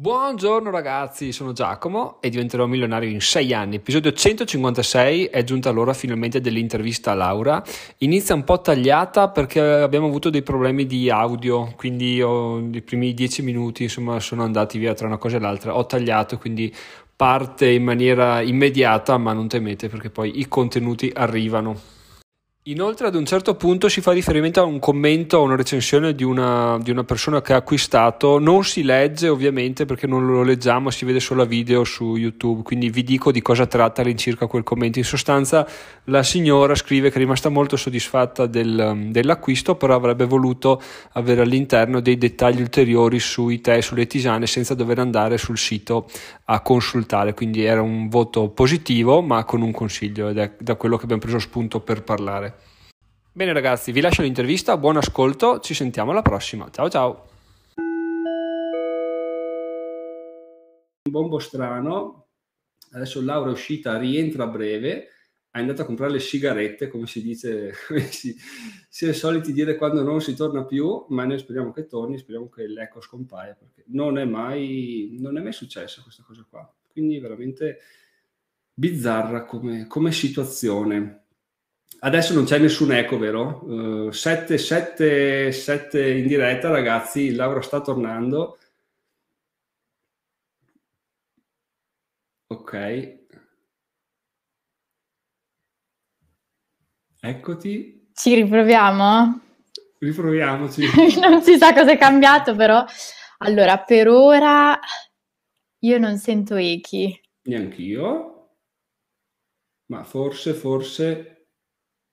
Buongiorno ragazzi, sono Giacomo e diventerò milionario in 6 anni. Episodio 156 è giunta l'ora finalmente dell'intervista a Laura. Inizia un po' tagliata perché abbiamo avuto dei problemi di audio, quindi ho, i primi 10 minuti insomma sono andati via tra una cosa e l'altra. Ho tagliato, quindi parte in maniera immediata, ma non temete perché poi i contenuti arrivano. Inoltre ad un certo punto si fa riferimento a un commento, a una recensione di una, di una, persona che ha acquistato, non si legge ovviamente perché non lo leggiamo, si vede solo a video su YouTube, quindi vi dico di cosa tratta all'incirca quel commento. In sostanza la signora scrive che è rimasta molto soddisfatta del, dell'acquisto, però avrebbe voluto avere all'interno dei dettagli ulteriori sui tè, sulle tisane, senza dover andare sul sito a consultare, quindi era un voto positivo ma con un consiglio ed è da quello che abbiamo preso spunto per parlare. Bene ragazzi, vi lascio l'intervista, buon ascolto, ci sentiamo alla prossima. Ciao ciao. Un bombo strano, adesso Laura è uscita, rientra a breve, è andata a comprare le sigarette, come si dice, come si, si è soliti dire quando non si torna più, ma noi speriamo che torni, speriamo che l'eco scompaia, perché non è mai, non è mai successa questa cosa qua. Quindi veramente bizzarra come, come situazione. Adesso non c'è nessun eco, vero? 7, 7, 7 in diretta, ragazzi. Laura sta tornando. Ok. Eccoti. Ci riproviamo? Riproviamoci. non si sa cosa è cambiato, però. Allora, per ora io non sento echi. Neanch'io. Ma forse, forse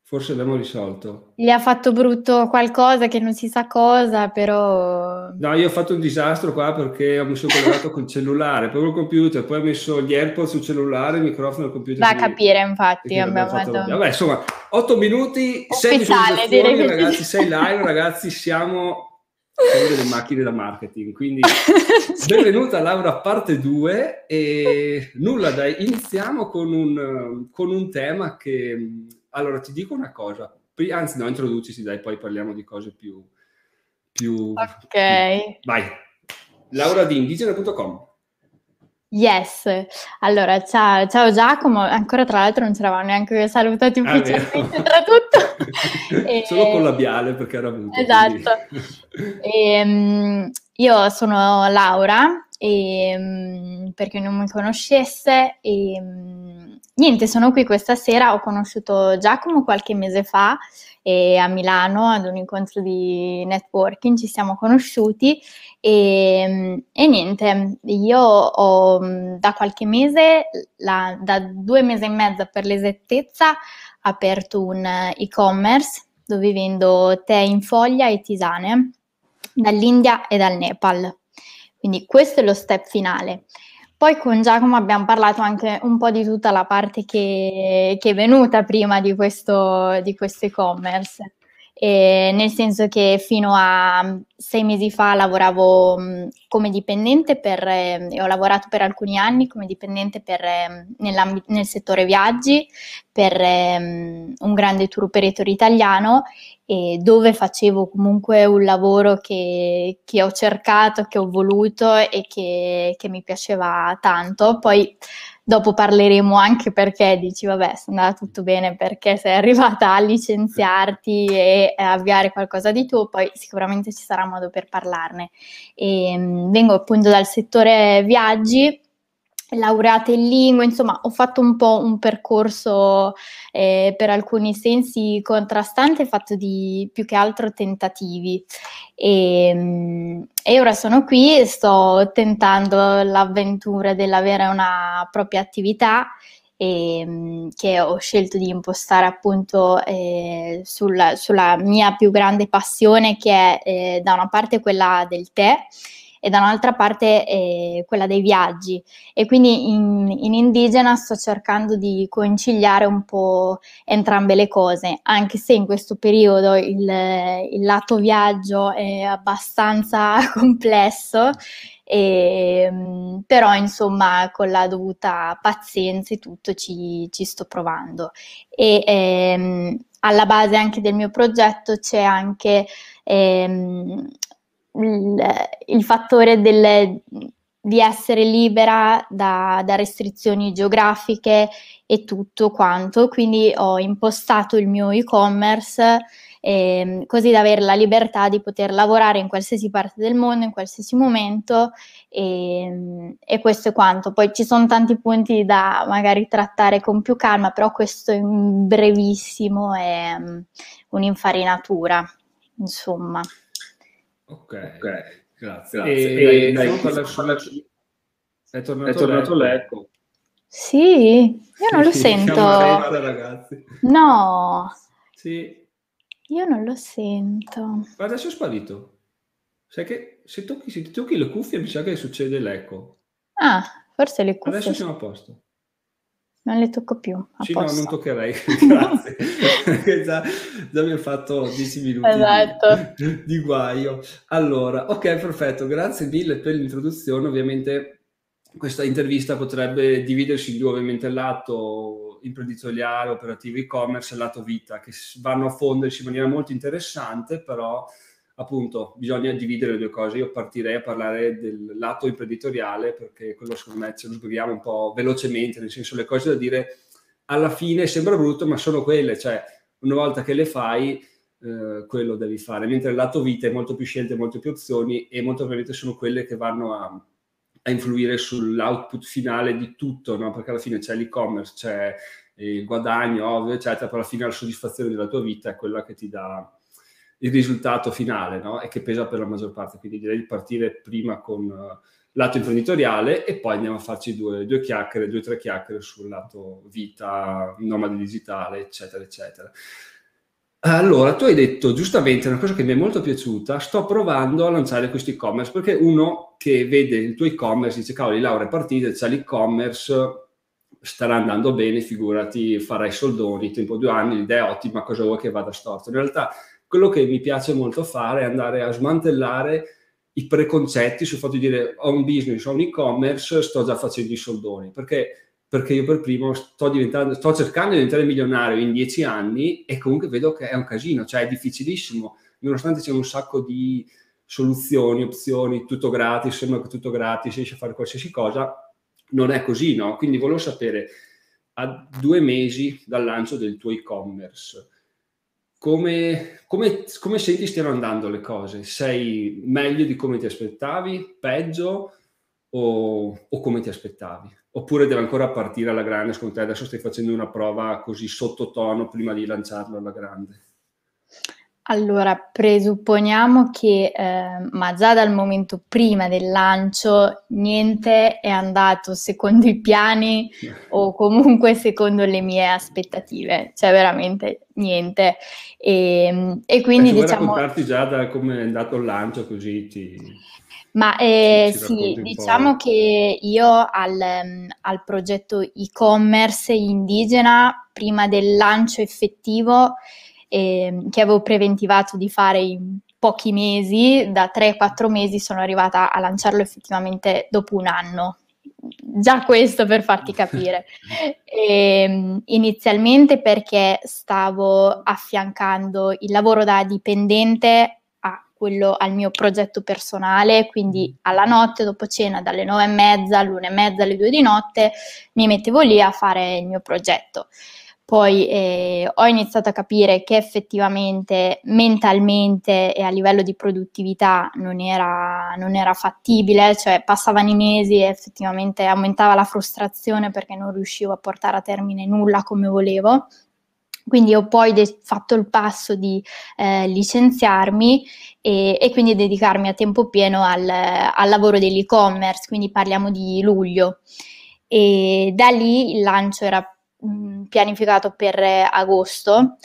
Forse abbiamo risolto. Gli ha fatto brutto qualcosa che non si sa cosa, però... No, io ho fatto un disastro qua perché ho messo collegato col cellulare, poi col computer, poi ho messo gli AirPods sul cellulare, il microfono al computer. Da capire, infatti. Abbiamo fatto... Vabbè, insomma, 8 minuti, 6 visualizzazioni, ragazzi, 6 live, ragazzi, siamo delle macchine da marketing. Quindi sì. benvenuta Laura parte 2 e nulla dai, iniziamo con un, con un tema che allora, ti dico una cosa, anzi no, introducisi dai, poi parliamo di cose più... più ok. Più... Vai. Laura di indigena.com. Yes, allora ciao, ciao, Giacomo, ancora tra l'altro non ci eravamo neanche salutati ah, ufficialmente ah, tra tutto. e... Solo con labiale perché era avuto. Esatto. e, um, io sono Laura, e, um, per chi non mi conoscesse, e, um, niente, sono qui questa sera, ho conosciuto Giacomo qualche mese fa e a Milano ad un incontro di networking ci siamo conosciuti e, e niente, io ho da qualche mese, la, da due mesi e mezzo per l'esattezza, aperto un e-commerce dove vendo tè in foglia e tisane dall'India e dal Nepal. Quindi questo è lo step finale. Poi con Giacomo abbiamo parlato anche un po' di tutta la parte che, che è venuta prima di questo, di questo e-commerce. E nel senso che fino a sei mesi fa lavoravo mh, come dipendente per, eh, ho lavorato per alcuni anni come dipendente per, eh, nel settore viaggi per eh, un grande tour operator italiano e dove facevo comunque un lavoro che, che ho cercato, che ho voluto e che, che mi piaceva tanto. Poi Dopo parleremo anche perché dici, vabbè, se andava tutto bene perché sei arrivata a licenziarti e avviare qualcosa di tuo, poi sicuramente ci sarà modo per parlarne. E, ehm, vengo appunto dal settore viaggi laureata in lingue, insomma ho fatto un po' un percorso eh, per alcuni sensi contrastante, fatto di più che altro tentativi. E, ehm, e ora sono qui e sto tentando l'avventura dell'avere una propria attività e, ehm, che ho scelto di impostare appunto eh, sulla, sulla, mia più grande passione che è eh, da una parte quella del tè e da un'altra parte eh, quella dei viaggi e quindi in, in, indigena sto cercando di conciliare un po' entrambe le cose, anche se in questo periodo il, il lato viaggio è abbastanza complesso. E, però insomma con la dovuta pazienza e tutto ci, ci sto provando e ehm, alla base anche del mio progetto c'è anche ehm, il, il fattore del, di essere libera da, da, restrizioni geografiche e tutto quanto, quindi ho impostato il mio e-commerce eh, così da avere la libertà di poter lavorare in qualsiasi parte del mondo, in qualsiasi momento e, e questo è quanto. Poi ci sono tanti punti da magari trattare con più calma, però questo in brevissimo è um, un'infarinatura, insomma. Ok, okay. grazie. grazie. E, e dai, dai, sulla... È tornato, è tornato l'eco. Sì, io non lo sento. Ragazzi. No. Sì, io non lo sento. Ma adesso è sparito. Sai che se tocchi, se ti tocchi le cuffie mi sa che succede l'eco. Ah, forse le cuffie. Adesso siamo a posto. Non le tocco più. Sì, posto. no, non toccherei. Grazie. già, già abbiamo fatto 10 minuti esatto. di, di guaio. Allora, ok, perfetto. Grazie mille per l'introduzione. Ovviamente questa intervista potrebbe dividersi in due, ovviamente il lato imprenditoriale, operativo e-commerce e lato vita, che vanno a fondersi in maniera molto interessante, però appunto bisogna dividere le due cose. Io partirei a parlare del lato imprenditoriale perché quello secondo me ce lo sbrighiamo un po' velocemente, nel senso le cose da dire alla fine sembra brutto, ma sono quelle, cioè una volta che le fai eh, quello devi fare, mentre il lato vita è molto più scelte, molte più opzioni e molto probabilmente sono quelle che vanno a a influire sull'output finale di tutto, no? perché alla fine c'è l'e-commerce, c'è il guadagno, ovvio, eccetera, però alla fine la soddisfazione della tua vita è quella che ti dà il risultato finale no? e che pesa per la maggior parte. Quindi direi di partire prima con uh, lato imprenditoriale e poi andiamo a farci due, due chiacchiere, due o tre chiacchiere sul lato vita, nomade digitale, eccetera, eccetera. Allora, tu hai detto giustamente una cosa che mi è molto piaciuta, sto provando a lanciare questo e-commerce, perché uno che vede il tuo e-commerce dice, cavoli, Laura è partita, c'è l'e-commerce, starà andando bene, figurati, farai soldoni, tempo due anni, l'idea è ottima, cosa vuoi che vada storto? In realtà quello che mi piace molto fare è andare a smantellare i preconcetti sul fatto di dire ho un business, ho un e-commerce, sto già facendo i soldoni, perché? Perché io per primo sto, sto cercando di diventare milionario in dieci anni e comunque vedo che è un casino, cioè è difficilissimo, nonostante c'è un sacco di soluzioni, opzioni, tutto gratis, sembra che tutto gratis, riesci a fare qualsiasi cosa, non è così, no? Quindi volevo sapere, a due mesi dal lancio del tuo e-commerce, come, come, come senti stiano andando le cose? Sei meglio di come ti aspettavi? Peggio? O, o come ti aspettavi? Oppure deve ancora partire alla grande? Secondo te adesso stai facendo una prova così sottotono prima di lanciarlo alla grande? Allora, presupponiamo che, eh, ma già dal momento prima del lancio, niente è andato secondo i piani o comunque secondo le mie aspettative, cioè veramente niente. E, ehm, e quindi eh, diciamo... raccontarti già da come è andato il lancio così ti... Ma eh, sì, diciamo che io al, um, al, progetto e-commerce indigena, prima del lancio effettivo, eh, che avevo preventivato di fare in pochi mesi, da 3-4 mesi sono arrivata a lanciarlo effettivamente dopo un anno. Già questo per farti capire. E, ehm, inizialmente perché stavo affiancando il lavoro da dipendente quello al mio progetto personale, quindi mm. alla notte dopo cena dalle nove e mezza all'una e mezza alle due di notte mi mettevo lì a fare il mio progetto. Poi eh, ho iniziato a capire che effettivamente mentalmente e a livello di produttività non era, non era fattibile, cioè passavano i mesi e effettivamente aumentava la frustrazione perché non riuscivo a portare a termine nulla come volevo. Quindi ho poi de- fatto il passo di eh, licenziarmi e, e, quindi dedicarmi a tempo pieno al, al lavoro dell'e-commerce, quindi parliamo di luglio. E da lì il lancio era mh, mm, pianificato per agosto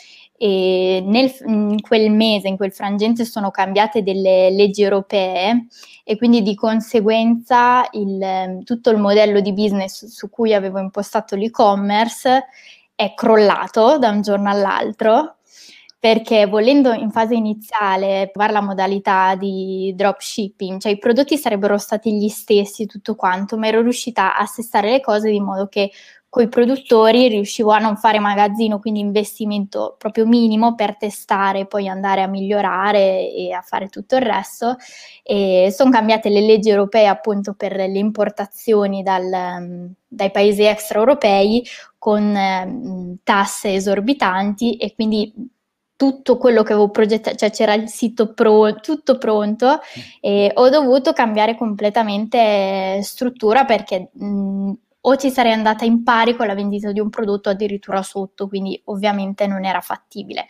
e nel, in quel mese, in quel frangente sono cambiate delle leggi europee e quindi di conseguenza il, tutto il modello di business su cui avevo impostato l'e-commerce è crollato da un giorno all'altro perché volendo in fase iniziale provare la modalità di dropshipping, cioè i prodotti sarebbero stati gli stessi tutto quanto, ma ero riuscita a assestare le cose di modo che con i produttori riuscivo a non fare magazzino, quindi investimento proprio minimo per testare, poi andare a migliorare e a fare tutto il resto. E sono cambiate le leggi europee appunto per le importazioni dal, dai paesi extraeuropei con eh, tasse esorbitanti e quindi tutto quello che avevo progettato, cioè c'era il sito pro, tutto pronto e ho dovuto cambiare completamente struttura perché mh, o ci sarei andata in pari con la vendita di un prodotto addirittura sotto, quindi ovviamente non era fattibile.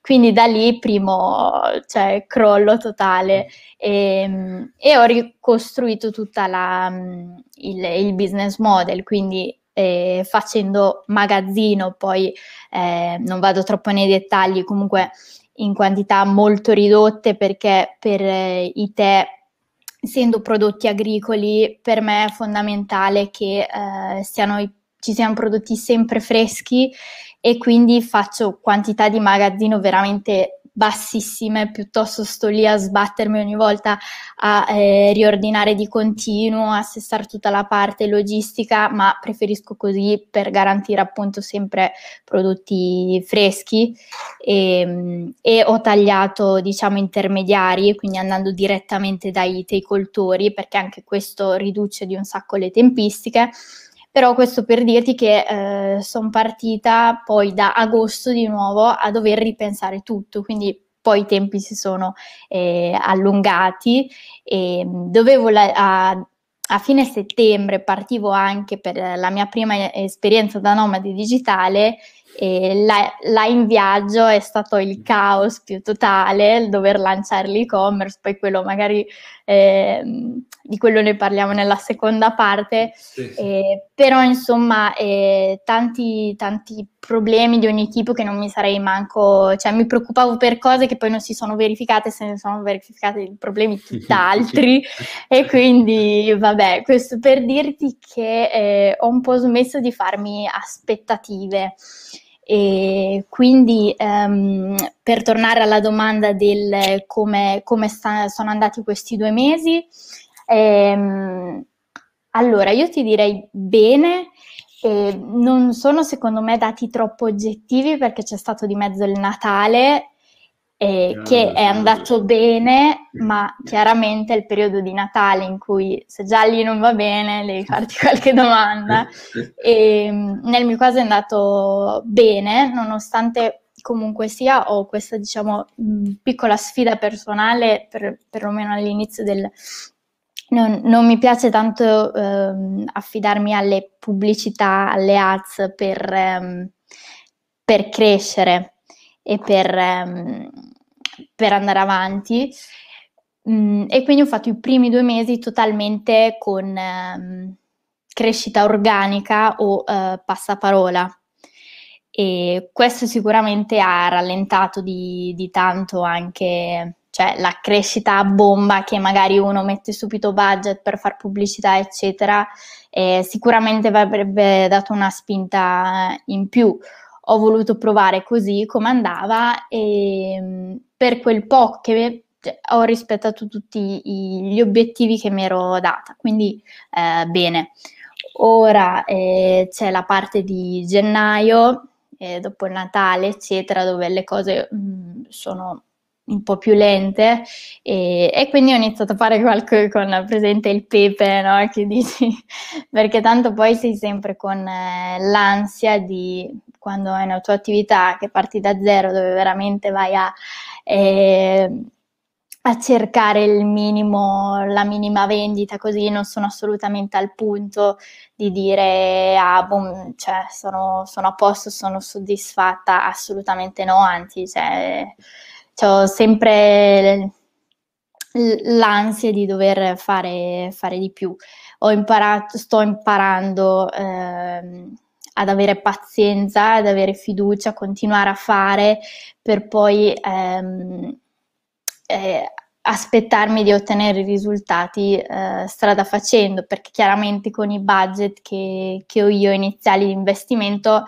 Quindi da lì primo cioè, crollo totale e, ehm, e ho ricostruito tutto il, il, business model, quindi eh, facendo magazzino, poi eh, non vado troppo nei dettagli, comunque in quantità molto ridotte perché per eh, i tè essendo prodotti agricoli, per me è fondamentale che eh, siano, ci siano prodotti sempre freschi e quindi faccio quantità di magazzino veramente bassissime, piuttosto sto lì a sbattermi ogni volta a eh, riordinare di continuo, a assessare tutta la parte logistica, ma preferisco così per garantire appunto sempre prodotti freschi. E, ehm, e ho tagliato diciamo intermediari, quindi andando direttamente dai teicoltori perché anche questo riduce di un sacco le tempistiche però questo per dirti che eh, sono partita poi da agosto di nuovo a dover ripensare tutto, quindi poi i tempi si sono eh, allungati e mm, dovevo la, a, a fine settembre partivo anche per la mia prima esperienza da nomade digitale e là, là, in viaggio è stato il caos più totale, il dover lanciare l'e-commerce, poi quello magari eh, di quello ne parliamo nella seconda parte, sì, sì. Eh, però insomma eh, tanti, tanti problemi di ogni tipo che non mi sarei manco, cioè mi preoccupavo per cose che poi non si sono verificate, se ne sono verificati problemi tutt'altri e quindi vabbè, questo per dirti che eh, ho un po' smesso di farmi aspettative. E quindi um, per tornare alla domanda del come, come sta, sono andati questi due mesi, ehm, allora io ti direi bene, eh, non sono secondo me dati troppo oggettivi perché c'è stato di mezzo il Natale eh, che è andato bene, ma chiaramente è il periodo di Natale in cui se già lì non va bene devi farti qualche domanda. E, ehm, nel mio caso è andato bene, nonostante comunque sia ho questa diciamo piccola sfida personale, per, perlomeno all'inizio del... Non, non mi piace tanto eh, affidarmi alle pubblicità, alle ads per, eh, per crescere e per, ehm, per andare avanti. Mm, e quindi ho fatto i primi due mesi totalmente con ehm, crescita organica o eh, passaparola. E questo sicuramente ha rallentato di, di tanto anche cioè, la crescita a bomba che magari uno mette subito budget per fare pubblicità, eccetera, eh, sicuramente avrebbe dato una spinta in più ho voluto provare così come andava e mm, per quel po' che cioè, ho rispettato tutti gli obiettivi che mi ero data, quindi eh, bene. Ora eh, c'è la parte di gennaio, eh, dopo il Natale, eccetera, dove le cose mh, mm, sono un po' più lente e, e, quindi ho iniziato a fare qualche con presente il pepe, no? Che dici, perché tanto poi sei sempre con eh, l'ansia di quando hai una tua attività che parti da zero, dove veramente vai a, eh, a cercare il minimo, la minima vendita, così non sono assolutamente al punto di dire ah, boom, cioè, sono, sono, a posto, sono soddisfatta, assolutamente no, anzi, cioè, ho sempre l'ansia di dover fare, fare di più. Ho imparato, sto imparando. Eh, ad avere pazienza, ad avere fiducia, continuare a fare per poi ehm, eh, aspettarmi di ottenere i risultati eh, strada facendo, perché chiaramente con i budget che, che ho io iniziali di investimento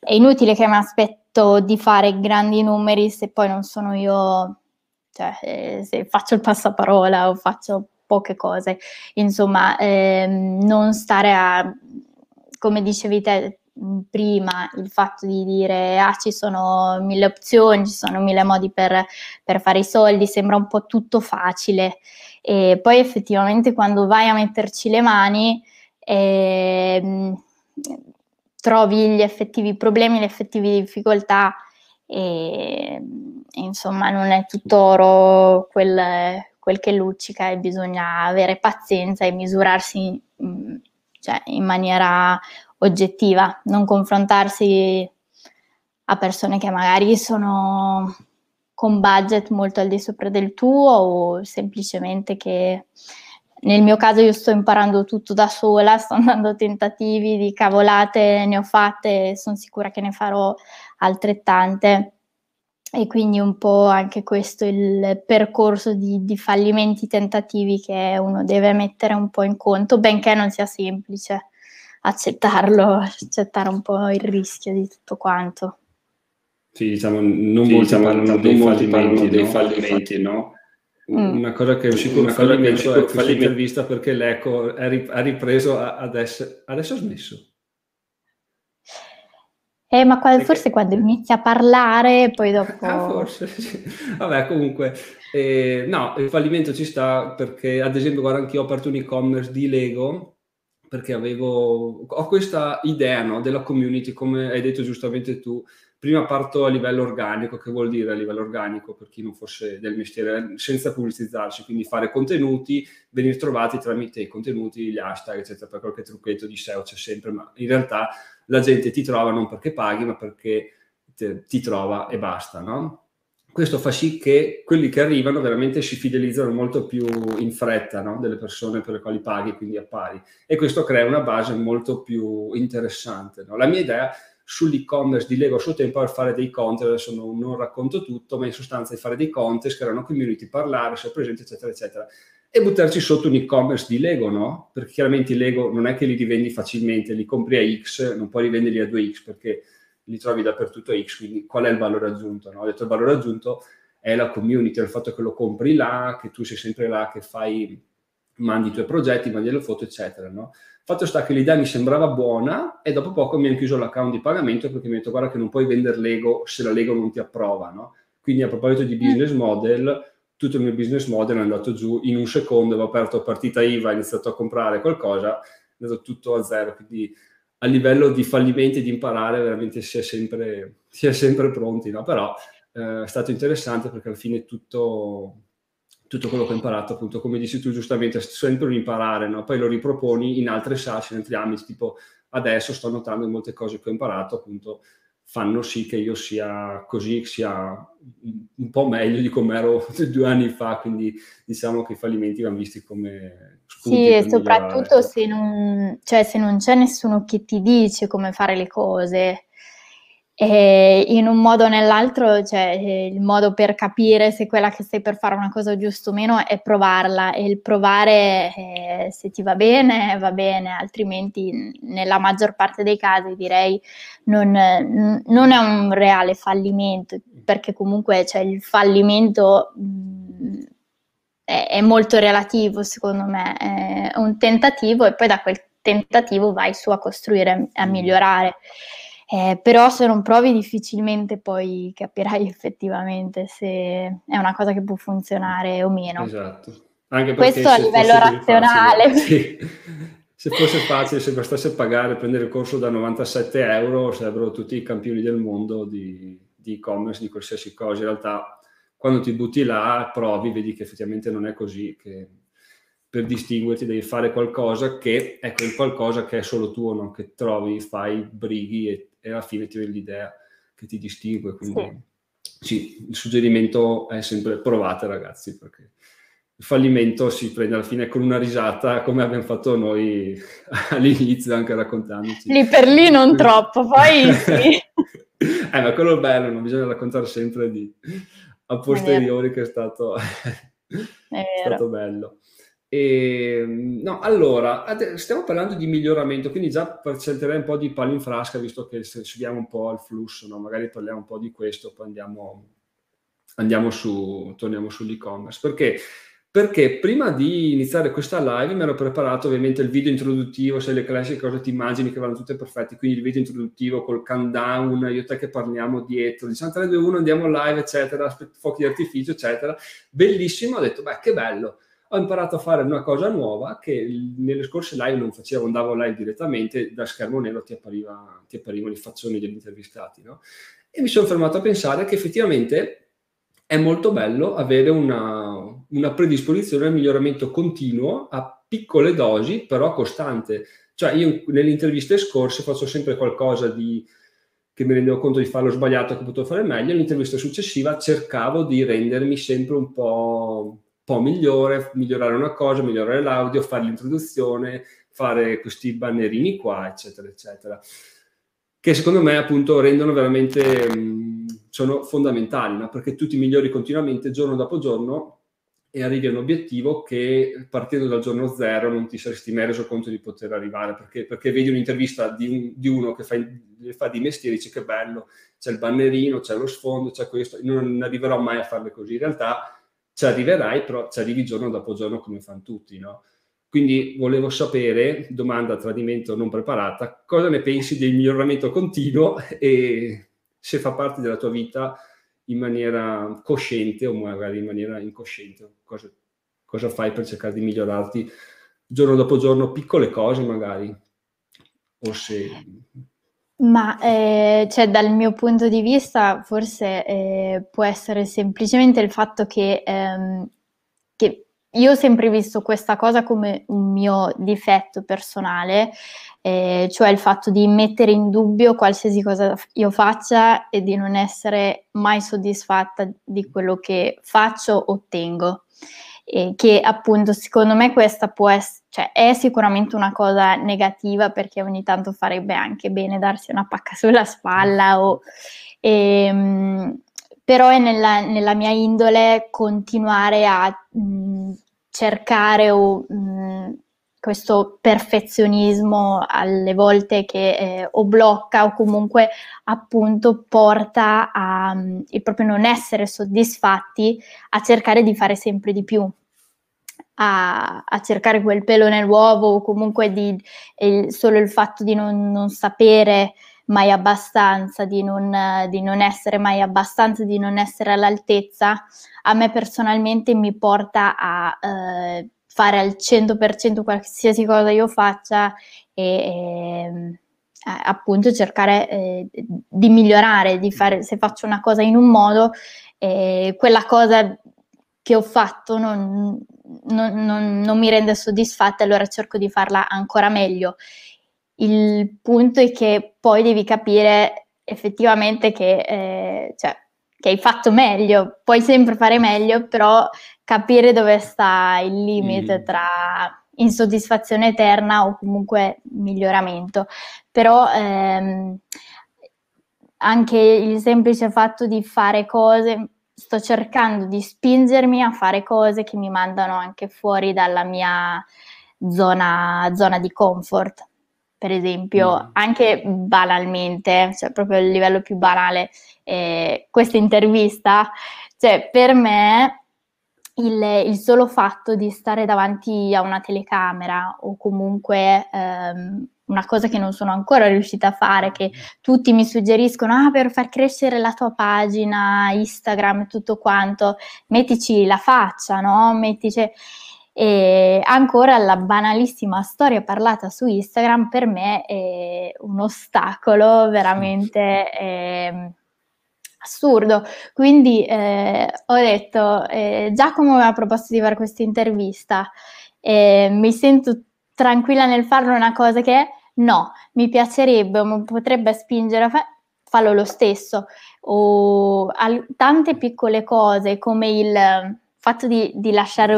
è inutile che mi aspetto di fare grandi numeri se poi non sono io, cioè eh, se faccio il passaparola o faccio poche cose, insomma, ehm, non stare a come dicevi te, prima il fatto di dire ah ci sono mille opzioni, ci sono mille modi per, per fare i soldi, sembra un po' tutto facile. E poi effettivamente quando vai a metterci le mani eh, trovi gli effettivi problemi, le effettive difficoltà e, e insomma non è tutto oro quel, quel, che luccica e bisogna avere pazienza e misurarsi in, cioè, in maniera oggettiva, non confrontarsi a persone che magari sono con budget molto al di sopra del tuo o semplicemente che nel mio caso io sto imparando tutto da sola, sto andando a tentativi di cavolate, ne ho fatte e sono sicura che ne farò altrettante. E quindi un po' anche questo il percorso di, di fallimenti tentativi che uno deve mettere un po' in conto, benché non sia semplice accettarlo, accettare un po' il rischio di tutto quanto. Sì, diciamo, non sì, molti diciamo, parlano dei fallimenti, dei fallimenti, no? Mm. Una cosa che è uscita una fallimento è questa intervista perché l'Eco ha ripreso adesso, adesso ha smesso. Eh, ma quando, forse quando inizia a parlare, poi dopo... Ah, forse, sì. Vabbè, comunque, eh, no, il fallimento ci sta perché, ad esempio, guarda, anche io ho aperto un e-commerce di Lego perché avevo, ho questa idea no, della community, come hai detto giustamente tu, prima parto a livello organico, che vuol dire a livello organico per chi non fosse del mestiere, senza pubblicizzarsi, quindi fare contenuti, venire trovati tramite i contenuti, gli hashtag, eccetera, per qualche trucchetto di SEO c'è sempre, ma in realtà la gente ti trova non perché paghi, ma perché te, ti trova e basta, no? Questo fa sì che quelli che arrivano veramente si fidelizzano molto più in fretta no? delle persone per le quali paghi, quindi appari. E questo crea una base molto più interessante. No? La mia idea sull'e-commerce di Lego a suo tempo per fare dei contest, adesso non, non, racconto tutto, ma in sostanza di fare dei contest, creare una community, parlare, essere presenti, eccetera, eccetera. E buttarci sotto un e-commerce di Lego, no? Perché chiaramente i Lego non è che li rivendi facilmente, li compri a X, non puoi rivenderli a 2X perché li trovi dappertutto X, quindi qual è il valore aggiunto? No? Ho detto il valore aggiunto è la community, è il fatto che lo compri là, che tu sei sempre là, che fai, mandi i tuoi progetti, mandi le foto, eccetera, no? Fatto sta che l'idea mi sembrava buona e dopo poco mi hanno chiuso l'account di pagamento perché mi hanno detto guarda che non puoi vendere Lego se la Lego non ti approva, no? Quindi a proposito di business model, tutto il mio business model è andato giù in un secondo, avevo aperto partita IVA, ho iniziato a comprare qualcosa, è andato tutto a zero, quindi a livello di fallimenti e di imparare veramente si è sempre, si è sempre pronti, no? Però eh, è stato interessante perché alla fine tutto tutto quello che ho imparato, appunto, come dici tu giustamente, sempre un imparare, no? poi lo riproponi in altre SaaS, in altri ambiti, tipo adesso sto notando molte cose che ho imparato, appunto, fanno sì che io sia così, sia un po' meglio di come ero due anni fa, quindi diciamo che i fallimenti vanno visti come Sì, e soprattutto se non, cioè, se non c'è nessuno che ti dice come fare le cose, e in un modo o nell'altro, cioè, il modo per capire se quella che stai per fare una cosa giusta o meno è provarla. E il provare eh, se ti va bene, va bene, altrimenti nella maggior parte dei casi direi non, non è un reale fallimento, perché comunque cioè, il fallimento mh, è, è molto relativo secondo me, è un tentativo e poi da quel tentativo vai su a costruire, a migliorare. Eh, però se non provi difficilmente poi capirai effettivamente se è una cosa che può funzionare o meno. Esatto. Anche Questo a livello razionale. Facile, sì. Se fosse facile, se bastasse pagare, prendere il corso da 97 euro, sarebbero tutti i campioni del mondo di, di e-commerce, di qualsiasi cosa. In realtà, quando ti butti là, provi, vedi che effettivamente non è così, che per distinguerti devi fare qualcosa che è quel qualcosa che è solo tuo, no? che trovi, fai, brighi e e alla fine ti viene l'idea che ti distingue. Quindi sì. sì. il suggerimento è sempre provate ragazzi, perché il fallimento si prende alla fine con una risata, come abbiamo fatto noi all'inizio, anche raccontandoci. Lì per lì non troppo, poi sì. eh, ma quello è bello, non bisogna raccontare sempre di a posteriori che è stato, è stato bello. E, ehm, no, allora, stiamo parlando di miglioramento, quindi già cercherei un po' di palo in frasca, visto che seguiamo un po' il flusso, no? magari parliamo un po' di questo, poi andiamo, andiamo su, torniamo sull'e-commerce, perché perché prima di iniziare questa live mi ero preparato ovviamente il video introduttivo, se le classiche cose ti immagini che vanno tutte perfette, quindi il video introduttivo col countdown, io te che parliamo dietro, diciamo 3, 2, 1, andiamo live, eccetera, fuochi di artificio, eccetera. Bellissimo, ho detto, beh, che bello. Ho imparato a fare una cosa nuova che nelle scorse live non facevo, andavo live direttamente, da schermo nero ti, appariva, ti apparivano i faccioni degli intervistati, no? E mi sono fermato a pensare che effettivamente è molto bello avere una, una predisposizione al miglioramento continuo a piccole dosi, però costante. Cioè io nelle interviste scorse faccio sempre qualcosa di, che mi rendevo conto di farlo sbagliato, che potevo fare meglio, nell'intervista successiva cercavo di rendermi sempre un po', po' migliore, migliorare una cosa, migliorare l'audio, fare l'introduzione, fare questi bannerini qua, eccetera, eccetera. Che secondo me appunto rendono veramente... Sono fondamentali, no? perché tu ti migliori continuamente giorno dopo giorno e arrivi a un obiettivo che partendo dal giorno zero non ti saresti mai reso conto di poter arrivare, perché, perché vedi un'intervista di, un, di uno che fa, fa, di mestiere e dici che bello, c'è il bannerino, c'è lo sfondo, c'è questo, non arriverò mai a farle così, in realtà ci arriverai, però ci arrivi giorno dopo giorno come fanno tutti, no? Quindi volevo sapere, domanda a tradimento non preparata, cosa ne pensi del miglioramento continuo e se fa parte della tua vita in maniera cosciente o magari in maniera incosciente. Cosa, cosa fai per cercare di migliorarti giorno dopo giorno, piccole cose magari? O se... Ma eh, cioè, dal mio punto di vista forse eh, può essere semplicemente il fatto che, ehm, che io ho sempre visto questa cosa come un mio difetto personale, eh, cioè il fatto di mettere in dubbio qualsiasi cosa io faccia e di non essere mai soddisfatta di quello che faccio o ottengo. E che appunto secondo me questa può essere, cioè è sicuramente una cosa negativa perché ogni tanto farebbe anche bene darsi una pacca sulla spalla o, ehm, però è nella, nella, mia indole continuare a mh, cercare o mh, questo perfezionismo alle volte che eh, o blocca o comunque appunto porta a um, il proprio non essere soddisfatti a cercare di fare sempre di più. A, a cercare quel pelo nell'uovo o comunque di, il, solo il fatto di non, non sapere mai abbastanza, di non, di non, essere mai abbastanza, di non essere all'altezza, a me personalmente mi porta a eh, fare al 100% qualsiasi cosa io faccia e, e ehm, appunto cercare eh, di migliorare, di fare, se faccio una cosa in un modo, eh, quella cosa che ho fatto non, non, non, non, mi rende soddisfatta, allora cerco di farla ancora meglio. Il punto è che poi devi capire effettivamente che, eh, cioè, che hai fatto meglio, puoi sempre fare meglio, però capire dove sta il limite mm. tra insoddisfazione eterna o comunque miglioramento. Però ehm, anche il semplice fatto di fare cose, sto cercando di spingermi a fare cose che mi mandano anche fuori dalla mia zona, zona di comfort. Per esempio, mm. anche banalmente, cioè proprio a livello più banale, eh, questa intervista, cioè per me il, il, solo fatto di stare davanti a una telecamera o comunque ehm, una cosa che non sono ancora riuscita a fare, che tutti mi suggeriscono, ah, per far crescere la tua pagina, Instagram e tutto quanto, mettici la faccia, no? Mettici... E ancora la banalissima storia parlata su Instagram per me è un ostacolo veramente... Eh, assurdo. Quindi eh, ho detto, eh, Giacomo mi ha proposto di fare questa intervista, mi sento tranquilla nel farlo una cosa che no, mi piacerebbe, mi potrebbe spingere a fare, fallo lo stesso. O al, tante piccole cose come il fatto di, di, lasciare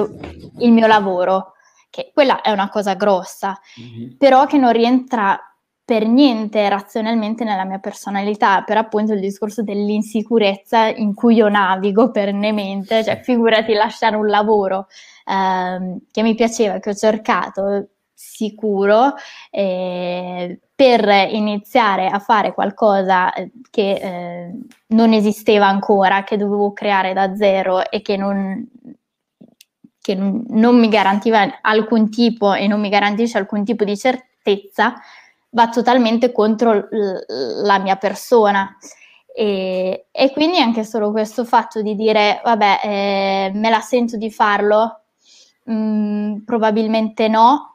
il mio lavoro, che quella è una cosa grossa, mm-hmm. però che non rientra per niente razionalmente nella mia personalità, per appunto il discorso dell'insicurezza in cui io navigo perennemente, cioè figurati lasciare un lavoro eh, che mi piaceva, che ho cercato sicuro, eh, per iniziare a fare qualcosa eh, che eh, non esisteva ancora, che dovevo creare da zero e che non, che non mi garantiva alcun tipo e non mi garantisce alcun tipo di certezza, va totalmente contro la mia persona. E, e, quindi anche solo questo fatto di dire, vabbè, eh, me la sento di farlo, mm, probabilmente no,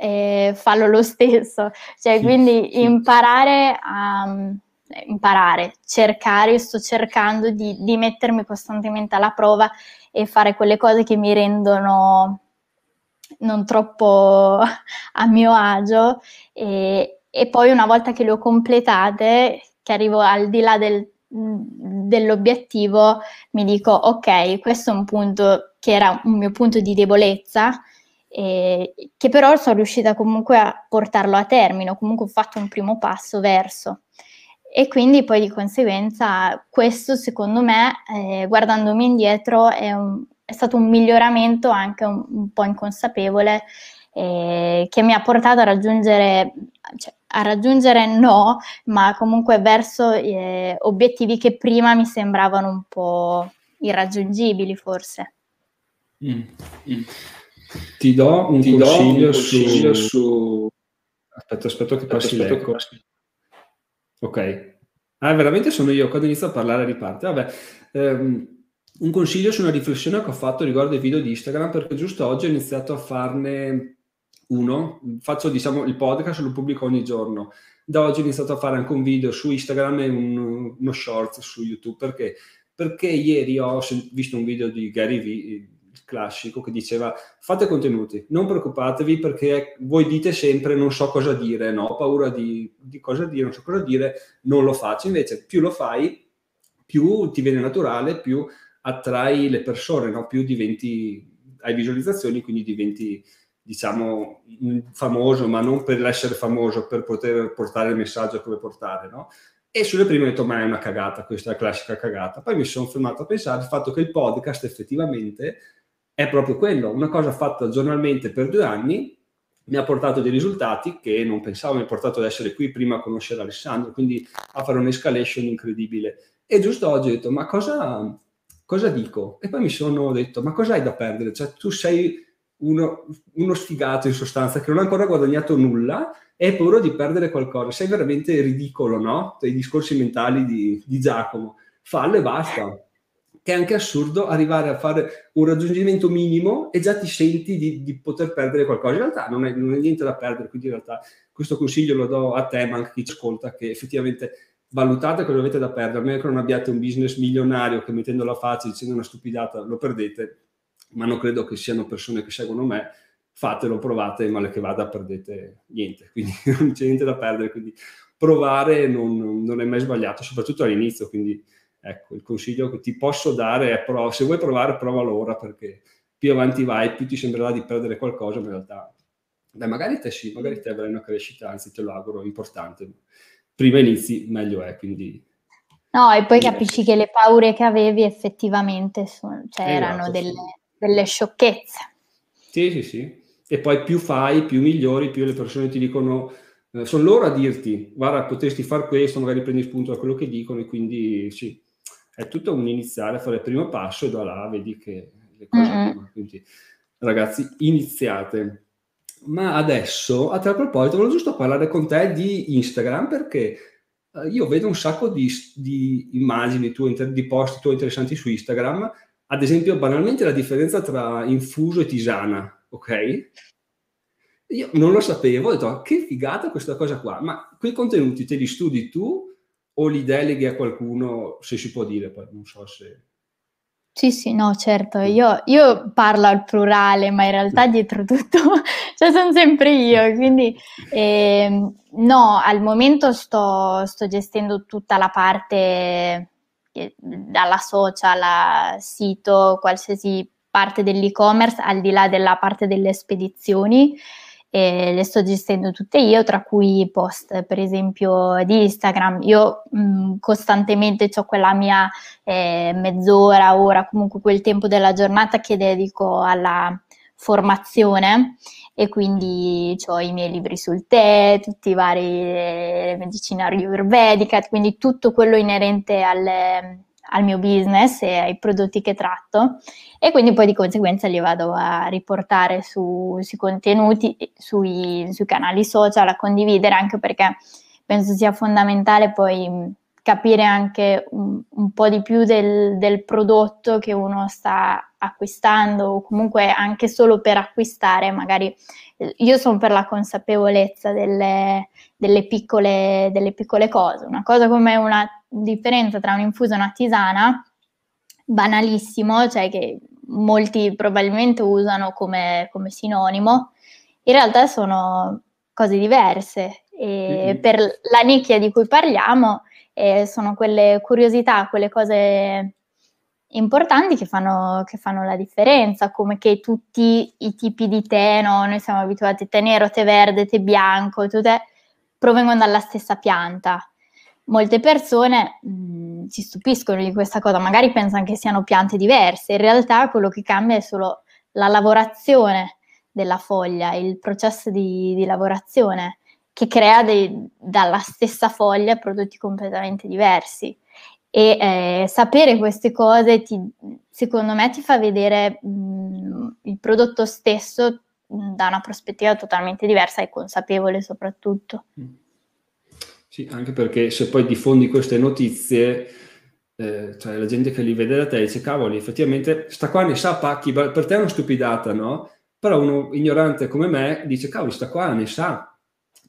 eh, fallo lo stesso. Cioè, sì, quindi sì. imparare a imparare, cercare, sto cercando di, di, mettermi costantemente alla prova e fare quelle cose che mi rendono non troppo a mio agio e, e poi una volta che le ho completate, che arrivo al di là del, dell'obiettivo, mi dico ok, questo è un punto che era un mio punto di debolezza, eh, che però sono riuscita comunque a portarlo a termine, comunque ho fatto un primo passo verso. E quindi poi di conseguenza questo secondo me, eh, guardandomi indietro, è, un, è, stato un miglioramento anche un, un po' inconsapevole eh, che mi ha portato a raggiungere, cioè, a raggiungere no, ma comunque verso eh, obiettivi che prima mi sembravano un po' irraggiungibili forse. Mm. Mm. Ti do un Ti consiglio, do un consiglio su... su... Aspetta, aspetta che passi aspetta, l'eco. Ok. Ah, veramente sono io, quando inizio a parlare riparte. Vabbè, ehm, un consiglio su una riflessione che ho fatto riguardo ai video di Instagram, perché giusto oggi ho iniziato a farne uno, faccio diciamo il podcast, lo pubblico ogni giorno. Da oggi ho iniziato a fare anche un video su Instagram e un, uno short su YouTube, perché? Perché ieri ho visto un video di Gary Vee, classico che diceva fate contenuti, non preoccupatevi perché voi dite sempre non so cosa dire, no? ho paura di, di cosa dire, non so cosa dire, non lo faccio. Invece più lo fai, più ti viene naturale, più attrai le persone, no? più diventi, hai visualizzazioni, quindi diventi diciamo famoso, ma non per essere famoso, per poter portare il messaggio come portare, no? E sulle prime ho detto, ma è una cagata, questa è la classica cagata. Poi mi sono fermato a pensare al fatto che il podcast effettivamente è proprio quello, una cosa fatta giornalmente per due anni mi ha portato dei risultati che non pensavo, mi ha portato ad essere qui prima a conoscere Alessandro, quindi a fare un'escalation incredibile. E giusto oggi ho detto, ma cosa, cosa dico? E poi mi sono detto, ma cosa hai da perdere? Cioè tu sei uno, uno sfigato in sostanza che non ha ancora guadagnato nulla e hai paura di perdere qualcosa. Sei veramente ridicolo, no? I discorsi mentali di, di Giacomo. Fallo e basta che è anche assurdo arrivare a fare un raggiungimento minimo e già ti senti di, di poter perdere qualcosa. In realtà non è, non è, niente da perdere, quindi in realtà questo consiglio lo do a te, ma anche a chi ci ascolta, che effettivamente valutate cosa avete da perdere, a meno che non abbiate un business milionario che mettendo la faccia dicendo una stupidata lo perdete, ma non credo che siano persone che seguono me, fatelo, provate, male che vada, perdete niente, quindi non c'è niente da perdere, quindi provare non, non è mai sbagliato, soprattutto all'inizio, quindi Ecco, il consiglio che ti posso dare è prova, se vuoi provare, provalo ora perché più avanti vai, più ti sembrerà di perdere qualcosa, ma in realtà, beh, magari te sì, magari te avrai una crescita, anzi te lo auguro, importante. Prima inizi, meglio è, quindi... No, e poi capisci che le paure che avevi effettivamente sono, cioè, esatto, erano delle, sì. delle sciocchezze. Sì, sì, sì. E poi più fai, più migliori, più le persone ti dicono eh, sono loro a dirti guarda potresti fare questo, magari prendi spunto da quello che dicono e quindi sì, è tutto un iniziare a fare il primo passo e da là vedi che le cose mm-hmm. quindi ragazzi iniziate. Ma adesso a tal proposito volevo giusto parlare con te di Instagram perché eh, io vedo un sacco di, di immagini tue, di post tuoi interessanti su Instagram. Ad esempio banalmente la differenza tra infuso e tisana ok? Io non lo sapevo, ho detto che figata questa cosa qua, ma quei contenuti te li studi tu o li deleghi a qualcuno, se si può dire, poi non so se... Sì, sì, no, certo, io, io parlo al plurale, ma in realtà dietro tutto, cioè sono sempre io, quindi eh, no, al momento sto, sto gestendo tutta la parte dalla social a sito, qualsiasi parte dell'e-commerce, al di là della parte delle spedizioni e le sto gestendo tutte io, tra cui i post per esempio di Instagram. Io mh, costantemente ho quella mia eh, mezz'ora, ora, comunque quel tempo della giornata che dedico alla formazione e quindi ho i miei libri sul tè, tutti i vari eh, medicina ayurvedica, quindi tutto quello inerente alle, al mio business e ai prodotti che tratto. E quindi poi di conseguenza li vado a riportare su, sui contenuti, sui, sui canali social, a condividere anche perché penso sia fondamentale poi capire anche un, un po' di più del, del, prodotto che uno sta acquistando o comunque anche solo per acquistare, magari io sono per la consapevolezza delle, delle, piccole, delle piccole cose, una cosa come una differenza tra un infuso e una tisana, banalissimo, cioè che molti probabilmente usano come, come sinonimo, in realtà sono cose diverse e mm-hmm. per la nicchia di cui parliamo e sono quelle curiosità, quelle cose importanti che fanno, che fanno, la differenza, come che tutti i tipi di tè, no? noi siamo abituati a tè nero, tè verde, tè bianco, tutte provengono dalla stessa pianta. Molte persone mh, si stupiscono di questa cosa, magari pensano che siano piante diverse, in realtà quello che cambia è solo la lavorazione della foglia, il processo di, di lavorazione che crea dei, dalla stessa foglia prodotti completamente diversi. E eh, sapere queste cose, ti, secondo me, ti fa vedere mh, il prodotto stesso mh, da una prospettiva totalmente diversa e consapevole soprattutto. Mm. Sì, anche perché se poi diffondi queste notizie, eh, cioè la gente che li vede da te dice, cavoli, effettivamente sta qua ne sa pacchi, per te è una stupidata, no? Però uno ignorante come me dice, cavoli, sta qua ne sa,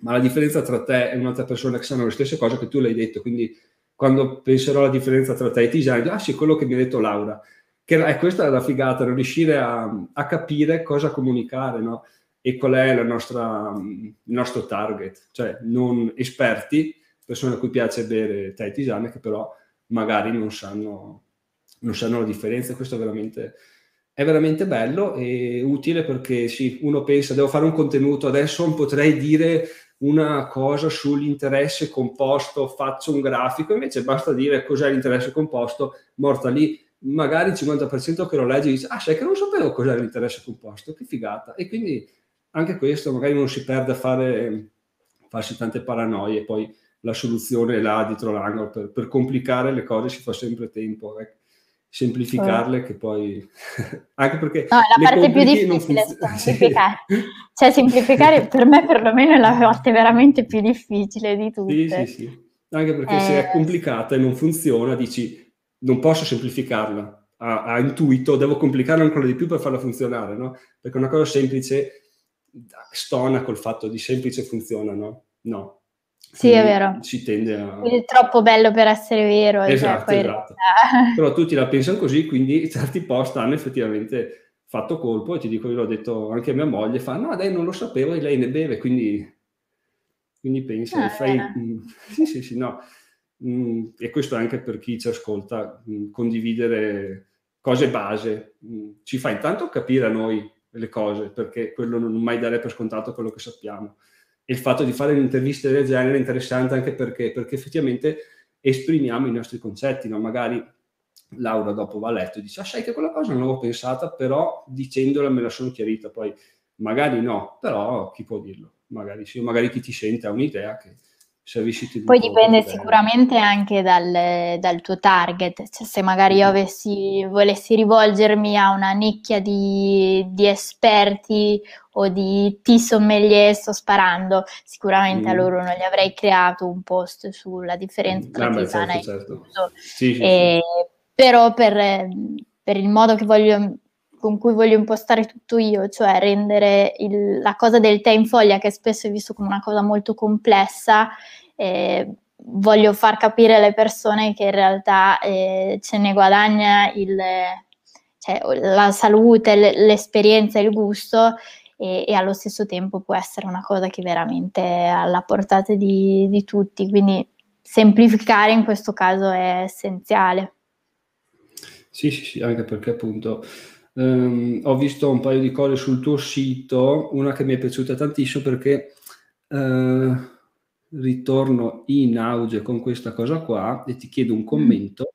ma la differenza tra te e un'altra persona che sanno le stesse cose che tu l'hai detto, quindi quando penserò alla differenza tra te e Tisani, ah sì, quello che mi ha detto Laura, che è questa la figata, non riuscire a, a, capire cosa comunicare, no? E qual è nostra, il nostro target, cioè non esperti, persone a cui piace bere tè e tisane, che però magari non sanno, non sanno la differenza, questo è veramente è veramente bello e utile perché sì, uno pensa devo fare un contenuto, adesso potrei dire una cosa sull'interesse composto, faccio un grafico, invece basta dire cos'è l'interesse composto, morta lì, magari il 50% che lo legge dice, ah sai che non sapevo cos'è l'interesse composto, che figata. E quindi anche questo, magari uno si perde a fare, farsi tante paranoie, poi la soluzione è là dietro l'angolo, per, per complicare le cose si fa sempre tempo. Ecco semplificarle oh. che poi anche perché no, la parte più difficile funziona... semplificare cioè semplificare per me perlomeno è la parte veramente più difficile di tutte sì sì sì anche perché eh... se è eh. complicata e non funziona dici non posso semplificarla a, a, intuito devo complicarla ancora di più per farla funzionare no? perché una cosa semplice stona col fatto di semplice funziona no? no sì, è vero. Si tende a... È troppo bello per essere vero. Esatto, cioè, esatto. Però tutti la pensano così, quindi certi post hanno effettivamente fatto colpo e ti dico, io l'ho detto anche a mia moglie, fa, no, lei non lo sapevo e lei ne beve, quindi, quindi pensa, ah, fai... Sì, sì, sì, no. Mm, e questo anche per chi ci ascolta, mm, condividere cose base, mm, ci fa intanto capire a noi le cose, perché quello non mai dare per scontato quello che sappiamo. Il fatto di fare un'intervista del genere è interessante anche perché, perché effettivamente esprimiamo i nostri concetti, no? magari Laura dopo va a letto e dice ah sai che quella cosa non l'avevo pensata però dicendola me la sono chiarita. Poi magari no però chi può dirlo? Magari sì magari chi ti sente ha un'idea che servizi Poi dipende sicuramente anche dal, dal, tuo target, cioè, se magari io avessi, volessi rivolgermi a una nicchia di, di esperti o di tea sommelier, sto sparando, sicuramente mm. a loro non gli avrei creato un post sulla differenza tra ah, tisana certo, e certo. Sì, sì, e, sì. Però per, per il modo voglio, con cui voglio impostare tutto io, cioè rendere il, la cosa del tè in foglia, che spesso è visto come una cosa molto complessa, eh, voglio far capire alle persone che in realtà eh, ce ne guadagna il, cioè, la salute, l'esperienza, il gusto e, e, allo stesso tempo può essere una cosa che veramente è alla portata di, di tutti, quindi semplificare in questo caso è essenziale. Sì, sì, sì, anche perché appunto Um, ho visto un paio di cose sul tuo sito, una che mi è piaciuta tantissimo perché uh, ritorno in auge con questa cosa qua e ti chiedo un mm. commento.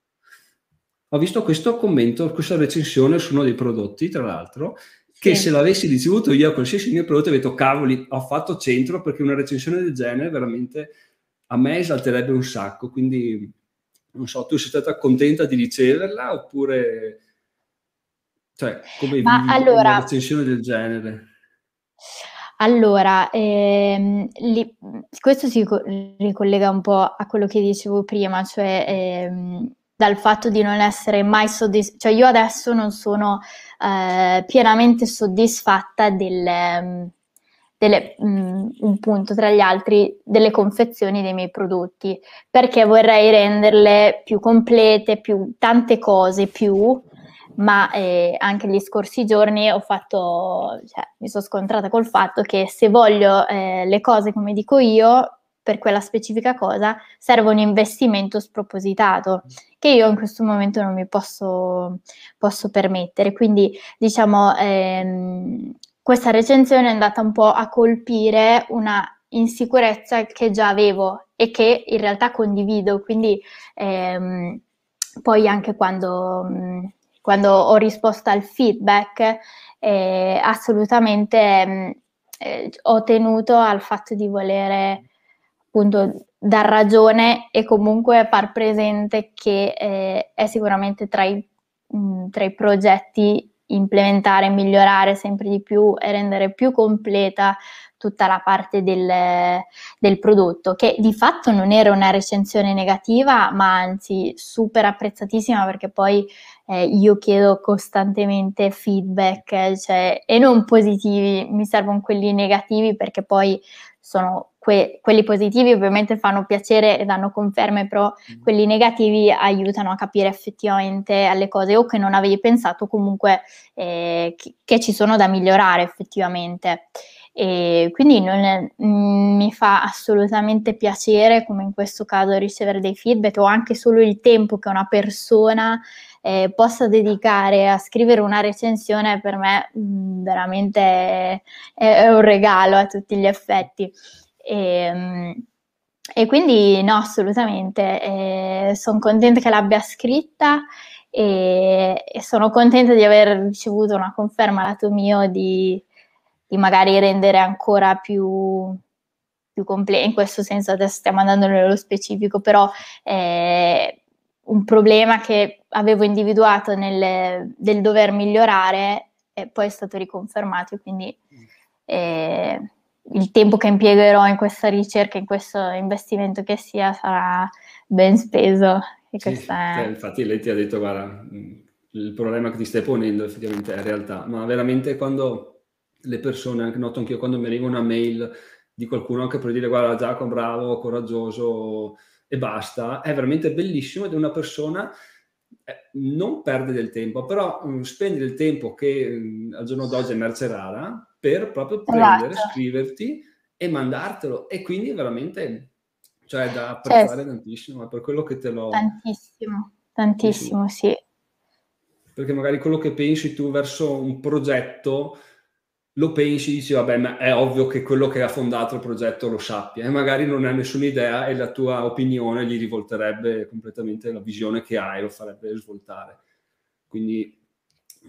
Ho visto questo commento, questa recensione su uno dei prodotti, tra l'altro, che sì. se l'avessi ricevuto io a qualsiasi mio prodotto avrei detto cavoli, ho fatto centro perché una recensione del genere veramente a me esalterebbe un sacco, quindi non so, tu sei stata contenta di riceverla oppure... Cioè, come Ma vivi allora, una recensione del genere? Allora, ehm, li, questo si ricollega un po' a quello che dicevo prima, cioè ehm, dal fatto di non essere mai soddisfatta, cioè io adesso non sono eh, pienamente soddisfatta del, delle, mh, mm, un punto tra gli altri delle confezioni dei miei prodotti, perché vorrei renderle più complete, più tante cose più, ma eh, anche gli scorsi giorni fatto, cioè, mi sono scontrata col fatto che se voglio eh, le cose come dico io, per quella specifica cosa, serve un investimento spropositato che io in questo momento non mi posso, posso permettere. Quindi, diciamo, ehm, questa recensione è andata un po' a colpire una insicurezza che già avevo e che in realtà condivido, quindi ehm, poi anche quando, mh, quando, ho risposto al feedback eh, assolutamente mh, eh, ho tenuto al fatto di volere appunto dar ragione e comunque far presente che eh, è sicuramente tra i, mh, tra i progetti implementare, migliorare sempre di più e rendere più completa tutta la parte del, del, prodotto, che di fatto non era una recensione negativa, ma anzi super apprezzatissima perché poi eh, io chiedo costantemente feedback, cioè, e non positivi, mi servono quelli negativi perché poi sono que- quelli positivi ovviamente fanno piacere e danno conferme, però mm. quelli negativi aiutano a capire effettivamente alle cose o che non avevi pensato comunque eh, che, che, ci sono da migliorare effettivamente. E quindi non è, mh, mm, mi fa assolutamente piacere, come in questo caso, ricevere dei feedback o anche solo il tempo che una persona eh, possa dedicare a scrivere una recensione per me mh, veramente è, è, un regalo a tutti gli effetti. E, ehm, e quindi no, assolutamente, eh, sono contenta che l'abbia scritta e, e, sono contenta di aver ricevuto una conferma lato mio di, di magari rendere ancora più, più completa, in questo senso adesso stiamo andando nello specifico, però eh, un problema che avevo individuato nel, del dover migliorare e poi è stato riconfermato, quindi eh, il tempo che impiegherò in questa ricerca, in questo investimento che sia, sarà ben speso. Sì, è... cioè, infatti lei ti ha detto, guarda, il problema che ti stai ponendo effettivamente è realtà, ma veramente quando le persone, anche noto anch'io, quando mi arriva una mail di qualcuno che per dire guarda Giacomo, bravo, coraggioso, e basta, è veramente bellissimo ed è una persona eh, non perde del tempo, però mh, mm, spende del tempo che mh, mm, al giorno d'oggi è merce rara per proprio esatto. prendere, esatto. scriverti e mandartelo e quindi veramente cioè da apprezzare cioè, tantissimo, è per quello che te l'ho tantissimo, tantissimo, sì. Perché magari quello che pensi tu verso un progetto lo pensi, dici vabbè, ma è ovvio che quello che ha fondato il progetto lo sappia e magari non ha nessuna idea e la tua opinione gli rivolterebbe completamente la visione che hai, lo farebbe svoltare. Quindi,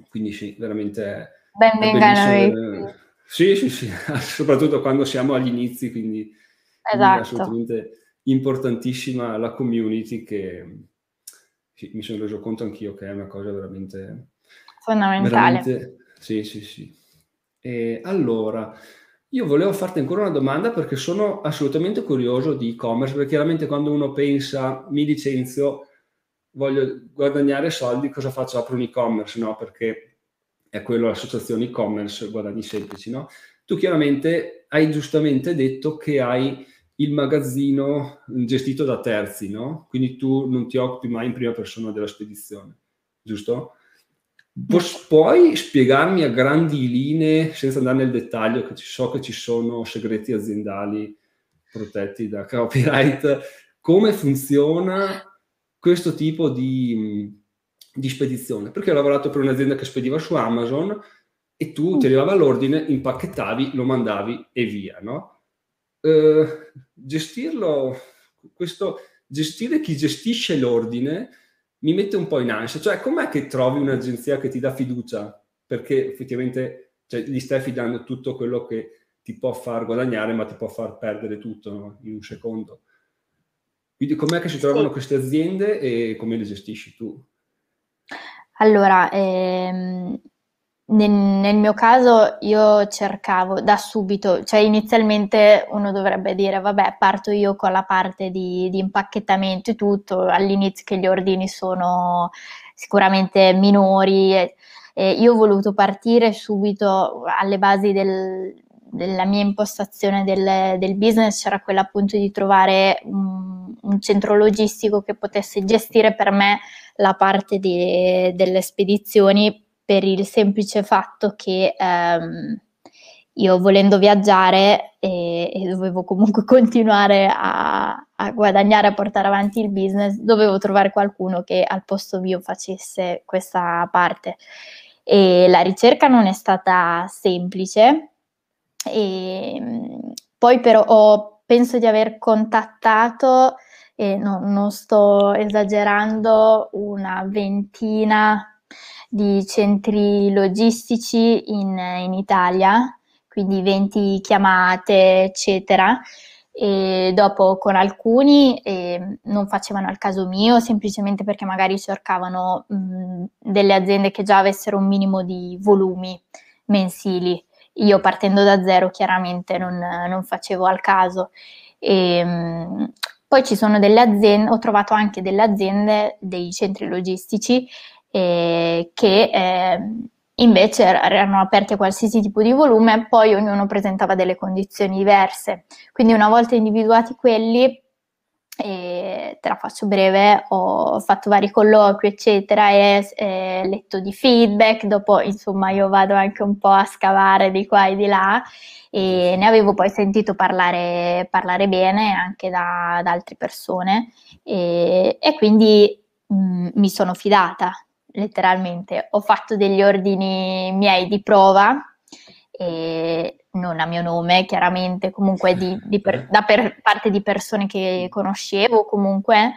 quindi sì, veramente... Ben venga Sì, sì, sì, soprattutto quando siamo agli inizi, quindi, esatto. è assolutamente importantissima la community che sì, mi sono reso conto anch'io che è una cosa veramente... Fondamentale. Veramente, sì, sì, sì. E allora, io volevo farti ancora una domanda perché sono assolutamente curioso di e-commerce, perché chiaramente quando uno pensa mi licenzio, voglio guadagnare soldi, cosa faccio? Apro un e-commerce, no? Perché è quello l'associazione e-commerce, guadagni semplici, no? Tu chiaramente hai giustamente detto che hai il magazzino gestito da terzi, no? Quindi tu non ti occupi mai in prima persona della spedizione, giusto? Puoi spiegarmi a grandi linee, senza andare nel dettaglio, che so che ci sono segreti aziendali protetti da copyright, come funziona questo tipo di, di spedizione? Perché ho lavorato per un'azienda che spediva su Amazon e tu ti arrivava l'ordine, impacchettavi, lo mandavi e via, no? Eh, gestirlo, questo, gestire chi gestisce l'ordine mi mette un po' in ansia. Cioè, com'è che trovi un'agenzia che ti dà fiducia? Perché effettivamente cioè, gli stai affidando tutto quello che ti può far guadagnare, ma ti può far perdere tutto no? in un secondo. Quindi com'è che si trovano sì. queste aziende e come le gestisci tu? Allora, ehm, nel, nel, mio caso io cercavo da subito, cioè inizialmente uno dovrebbe dire vabbè parto io con la parte di, di impacchettamento e tutto, all'inizio che gli ordini sono sicuramente minori. E, e io ho voluto partire subito alle basi del, della mia impostazione del, del, business, c'era quella appunto di trovare un, un centro logistico che potesse gestire per me la parte di, delle spedizioni per il semplice fatto che ehm, io volendo viaggiare e, e, dovevo comunque continuare a, a, guadagnare, a portare avanti il business, dovevo trovare qualcuno che al posto mio facesse questa parte. E la ricerca non è stata semplice, e, poi però ho, penso di aver contattato, e no, non sto esagerando, una ventina di centri logistici in, in Italia, quindi 20 chiamate, eccetera. E dopo con alcuni eh, non facevano al caso mio, semplicemente perché magari cercavano mh, delle aziende che già avessero un minimo di volumi mensili. Io partendo da zero chiaramente non, non facevo al caso. E, mh, poi ci sono delle aziende, ho trovato anche delle aziende, dei centri logistici eh, che eh, invece erano aperti a qualsiasi tipo di volume, poi ognuno presentava delle condizioni diverse. Quindi una volta individuati quelli, e te la faccio breve, ho fatto vari colloqui, eccetera, e eh, letto di feedback, dopo insomma io vado anche un po' a scavare di qua e di là e ne avevo poi sentito parlare, parlare bene anche da, da altre persone e, e quindi mh, mm, mi sono fidata letteralmente. Ho fatto degli ordini miei di prova, e non a mio nome, chiaramente, comunque di, di per, da per parte di persone che conoscevo comunque,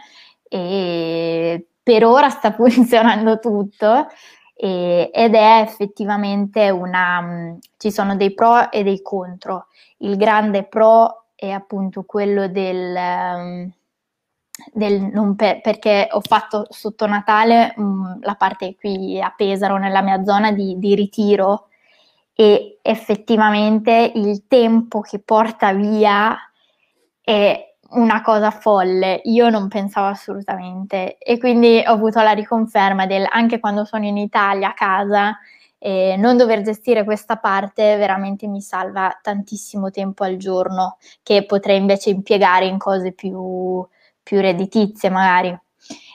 e per ora sta funzionando tutto. E, ed è effettivamente una ci sono dei pro e dei contro. Il grande pro è appunto quello del non per, perché ho fatto sotto Natale mh, mm, la parte qui a Pesaro, nella mia zona di, di ritiro. E effettivamente il tempo che porta via è una cosa folle, io non pensavo assolutamente. E quindi ho avuto la riconferma del anche quando sono in Italia a casa eh, non dover gestire questa parte veramente mi salva tantissimo tempo al giorno che potrei invece impiegare in cose più, più redditizie magari.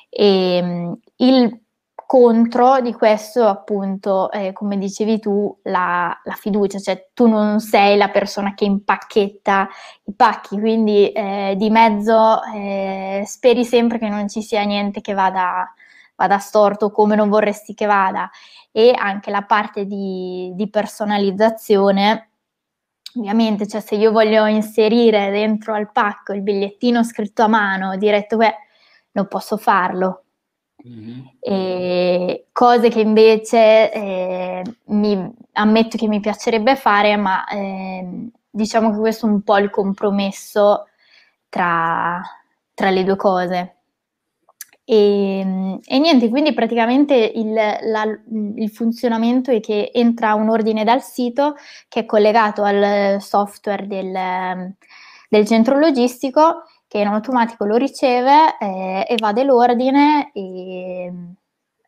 E, ehm, il contro di questo, appunto, eh, come dicevi tu, la, la, fiducia, cioè tu non sei la persona che impacchetta i pacchi, quindi eh, di mezzo eh, speri sempre che non ci sia niente che vada, vada, storto come non vorresti che vada e anche la parte di, di personalizzazione Ovviamente, cioè se io voglio inserire dentro al pacco il bigliettino scritto a mano, diretto, beh, non posso farlo. Mm-hmm. E cose che invece eh, mi, ammetto che mi piacerebbe fare, ma eh, diciamo che questo è un po' il compromesso tra, tra le due cose. E, ehm, e, niente, quindi praticamente il, la, il, funzionamento è che entra un ordine dal sito che è collegato al software del, del centro logistico che in automatico lo riceve eh, evade l'ordine e,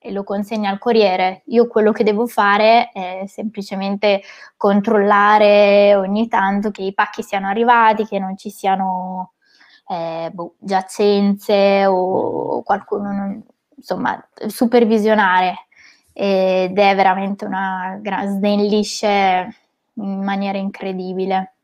e, lo consegna al corriere. Io quello che devo fare è semplicemente controllare ogni tanto che i pacchi siano arrivati, che non ci siano eh, boh, giacenze o qualcuno, non, insomma, supervisionare ed è veramente una gran snellisce in maniera incredibile.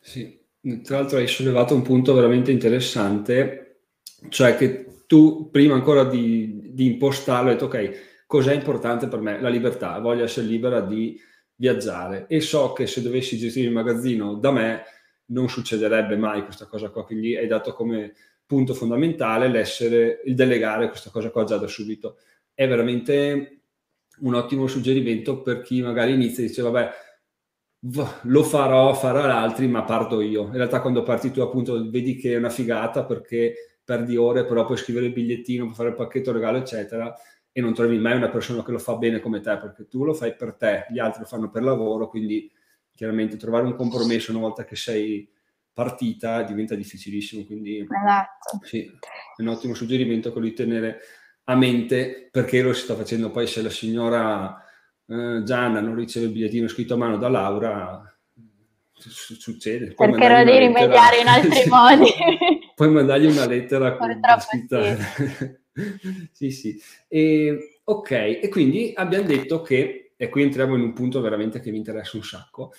Sì, tra l'altro hai sollevato un punto veramente interessante, cioè che tu prima ancora di, di impostarlo hai detto ok, cos'è importante per me? La libertà, voglio essere libera di viaggiare e so che se dovessi gestire il magazzino da me non succederebbe mai questa cosa qua, quindi hai dato come punto fondamentale l'essere, il delegare questa cosa qua già da subito. È veramente un ottimo suggerimento per chi magari inizia e dice vabbè, lo farò, farò l'altri, ma parto io. In realtà quando parti tu appunto vedi che è una figata perché perdi ore, però puoi scrivere il bigliettino, puoi fare il pacchetto regalo, eccetera, e non trovi mai una persona che lo fa bene come te, perché tu lo fai per te, gli altri lo fanno per lavoro, quindi chiaramente trovare un compromesso una volta che sei partita diventa difficilissimo, quindi esatto. sì, è un ottimo suggerimento quello di tenere a mente perché lo si sta facendo poi se la signora eh, Gianna non riceve il bigliettino scritto a mano da Laura, succede. Cercherò di rimediare in altri modi. Puoi mandargli una lettera con scritta. Sì. sì, sì. E, ok, e quindi abbiamo detto che, e qui entriamo in un punto veramente che mi interessa un sacco,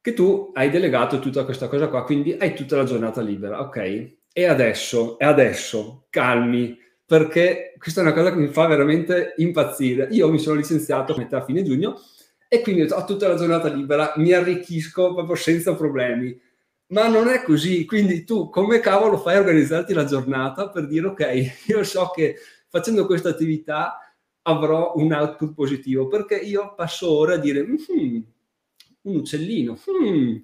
che tu hai delegato tutta questa cosa qua, quindi hai tutta la giornata libera, ok? E adesso, e adesso, calmi, perché questa è una cosa che mi fa veramente impazzire. Io mi sono licenziato a metà fine giugno e quindi ho tutta la giornata libera, mi arricchisco proprio senza problemi. Ma non è così, quindi tu come cavolo fai a organizzarti la giornata per dire ok, io so che facendo questa attività avrò un output positivo, perché io passo ora a dire mm, un uccellino, mm,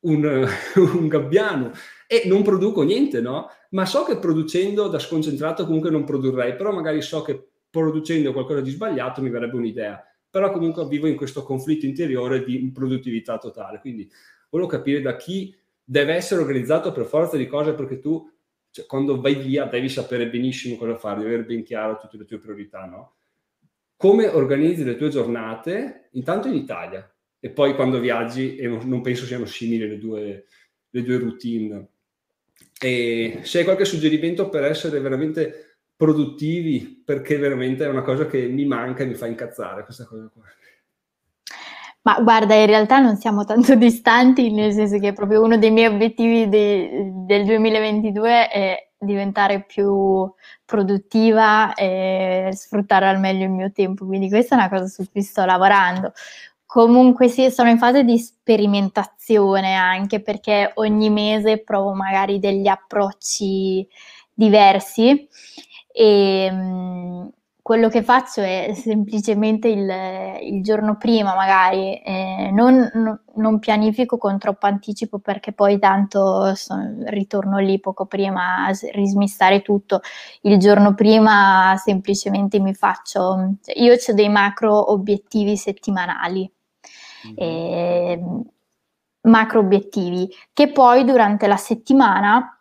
un, un gabbiano e non produco niente, no? Ma so che producendo da sconcentrato comunque non produrrei, però magari so che producendo qualcosa di sbagliato mi verrebbe un'idea. Però comunque vivo in questo conflitto interiore di produttività totale. Quindi volevo capire da chi deve essere organizzato per forza di cose perché tu cioè, quando vai via devi sapere benissimo cosa fare, devi avere ben chiaro tutte le tue priorità, no? Come organizzi le tue giornate, intanto in Italia, e poi quando viaggi, e non penso siano simili le due, le due routine. E se hai qualche suggerimento per essere veramente produttivi, perché veramente è una cosa che mi manca e mi fa incazzare questa cosa qua. Ma guarda, in realtà non siamo tanto distanti, nel senso che proprio uno dei miei obiettivi de, del 2022 è diventare più produttiva e sfruttare al meglio il mio tempo, quindi questa è una cosa su cui sto lavorando. Comunque sì, sono in fase di sperimentazione anche perché ogni mese provo magari degli approcci diversi e mh, quello che faccio è semplicemente il, il giorno prima magari, eh, non, no, non, pianifico con troppo anticipo perché poi tanto son, ritorno lì poco prima a rismistare tutto. Il giorno prima semplicemente mi faccio, cioè io ho dei macro obiettivi settimanali eh, macro obiettivi che poi durante la settimana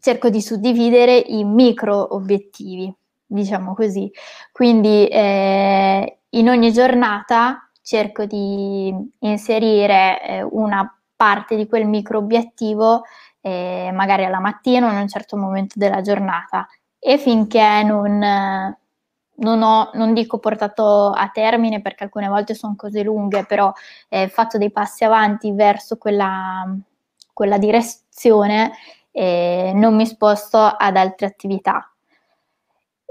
cerco di suddividere in micro obiettivi, diciamo così. Quindi eh, in ogni giornata cerco di inserire eh, una parte di quel micro obiettivo eh, magari alla mattina o in un certo momento della giornata e finché non, non ho, non dico portato a termine perché alcune volte sono cose lunghe, però eh, fatto dei passi avanti verso quella, quella direzione e non mi sposto ad altre attività.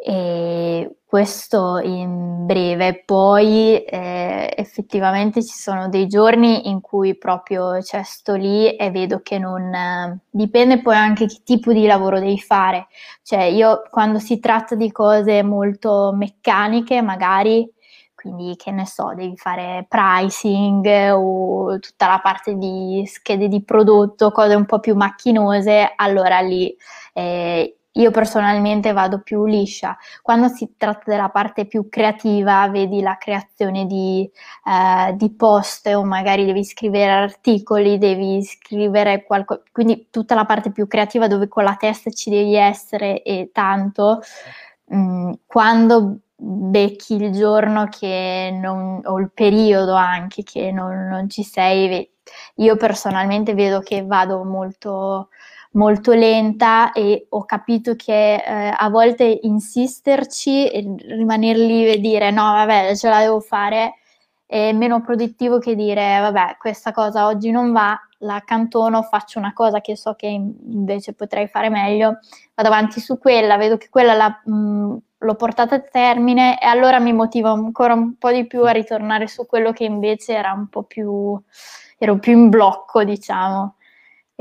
E questo in breve. Poi eh, effettivamente ci sono dei giorni in cui proprio cioè, sto lì e vedo che non... Eh, dipende poi anche che tipo di lavoro devi fare. Cioè io quando si tratta di cose molto meccaniche, magari, quindi che ne so, devi fare pricing o tutta la parte di schede di prodotto, cose un po' più macchinose, allora lì... Eh, io personalmente vado più liscia. Quando si tratta della parte più creativa, vedi la creazione di, eh, di post o magari devi scrivere articoli, devi scrivere qualcosa, quindi tutta la parte più creativa dove con la testa ci devi essere e tanto. Mm, quando becchi il giorno non, o il periodo anche che non, non ci sei, io personalmente vedo che vado molto molto lenta e ho capito che eh, a volte insisterci e rimanere lì e dire no vabbè ce la devo fare è meno produttivo che dire vabbè questa cosa oggi non va, la accantono, faccio una cosa che so che invece potrei fare meglio, vado avanti su quella, vedo che quella la, mh, l'ho portata a termine e allora mi motiva ancora un po' di più a ritornare su quello che invece era un po' più, ero più in blocco diciamo.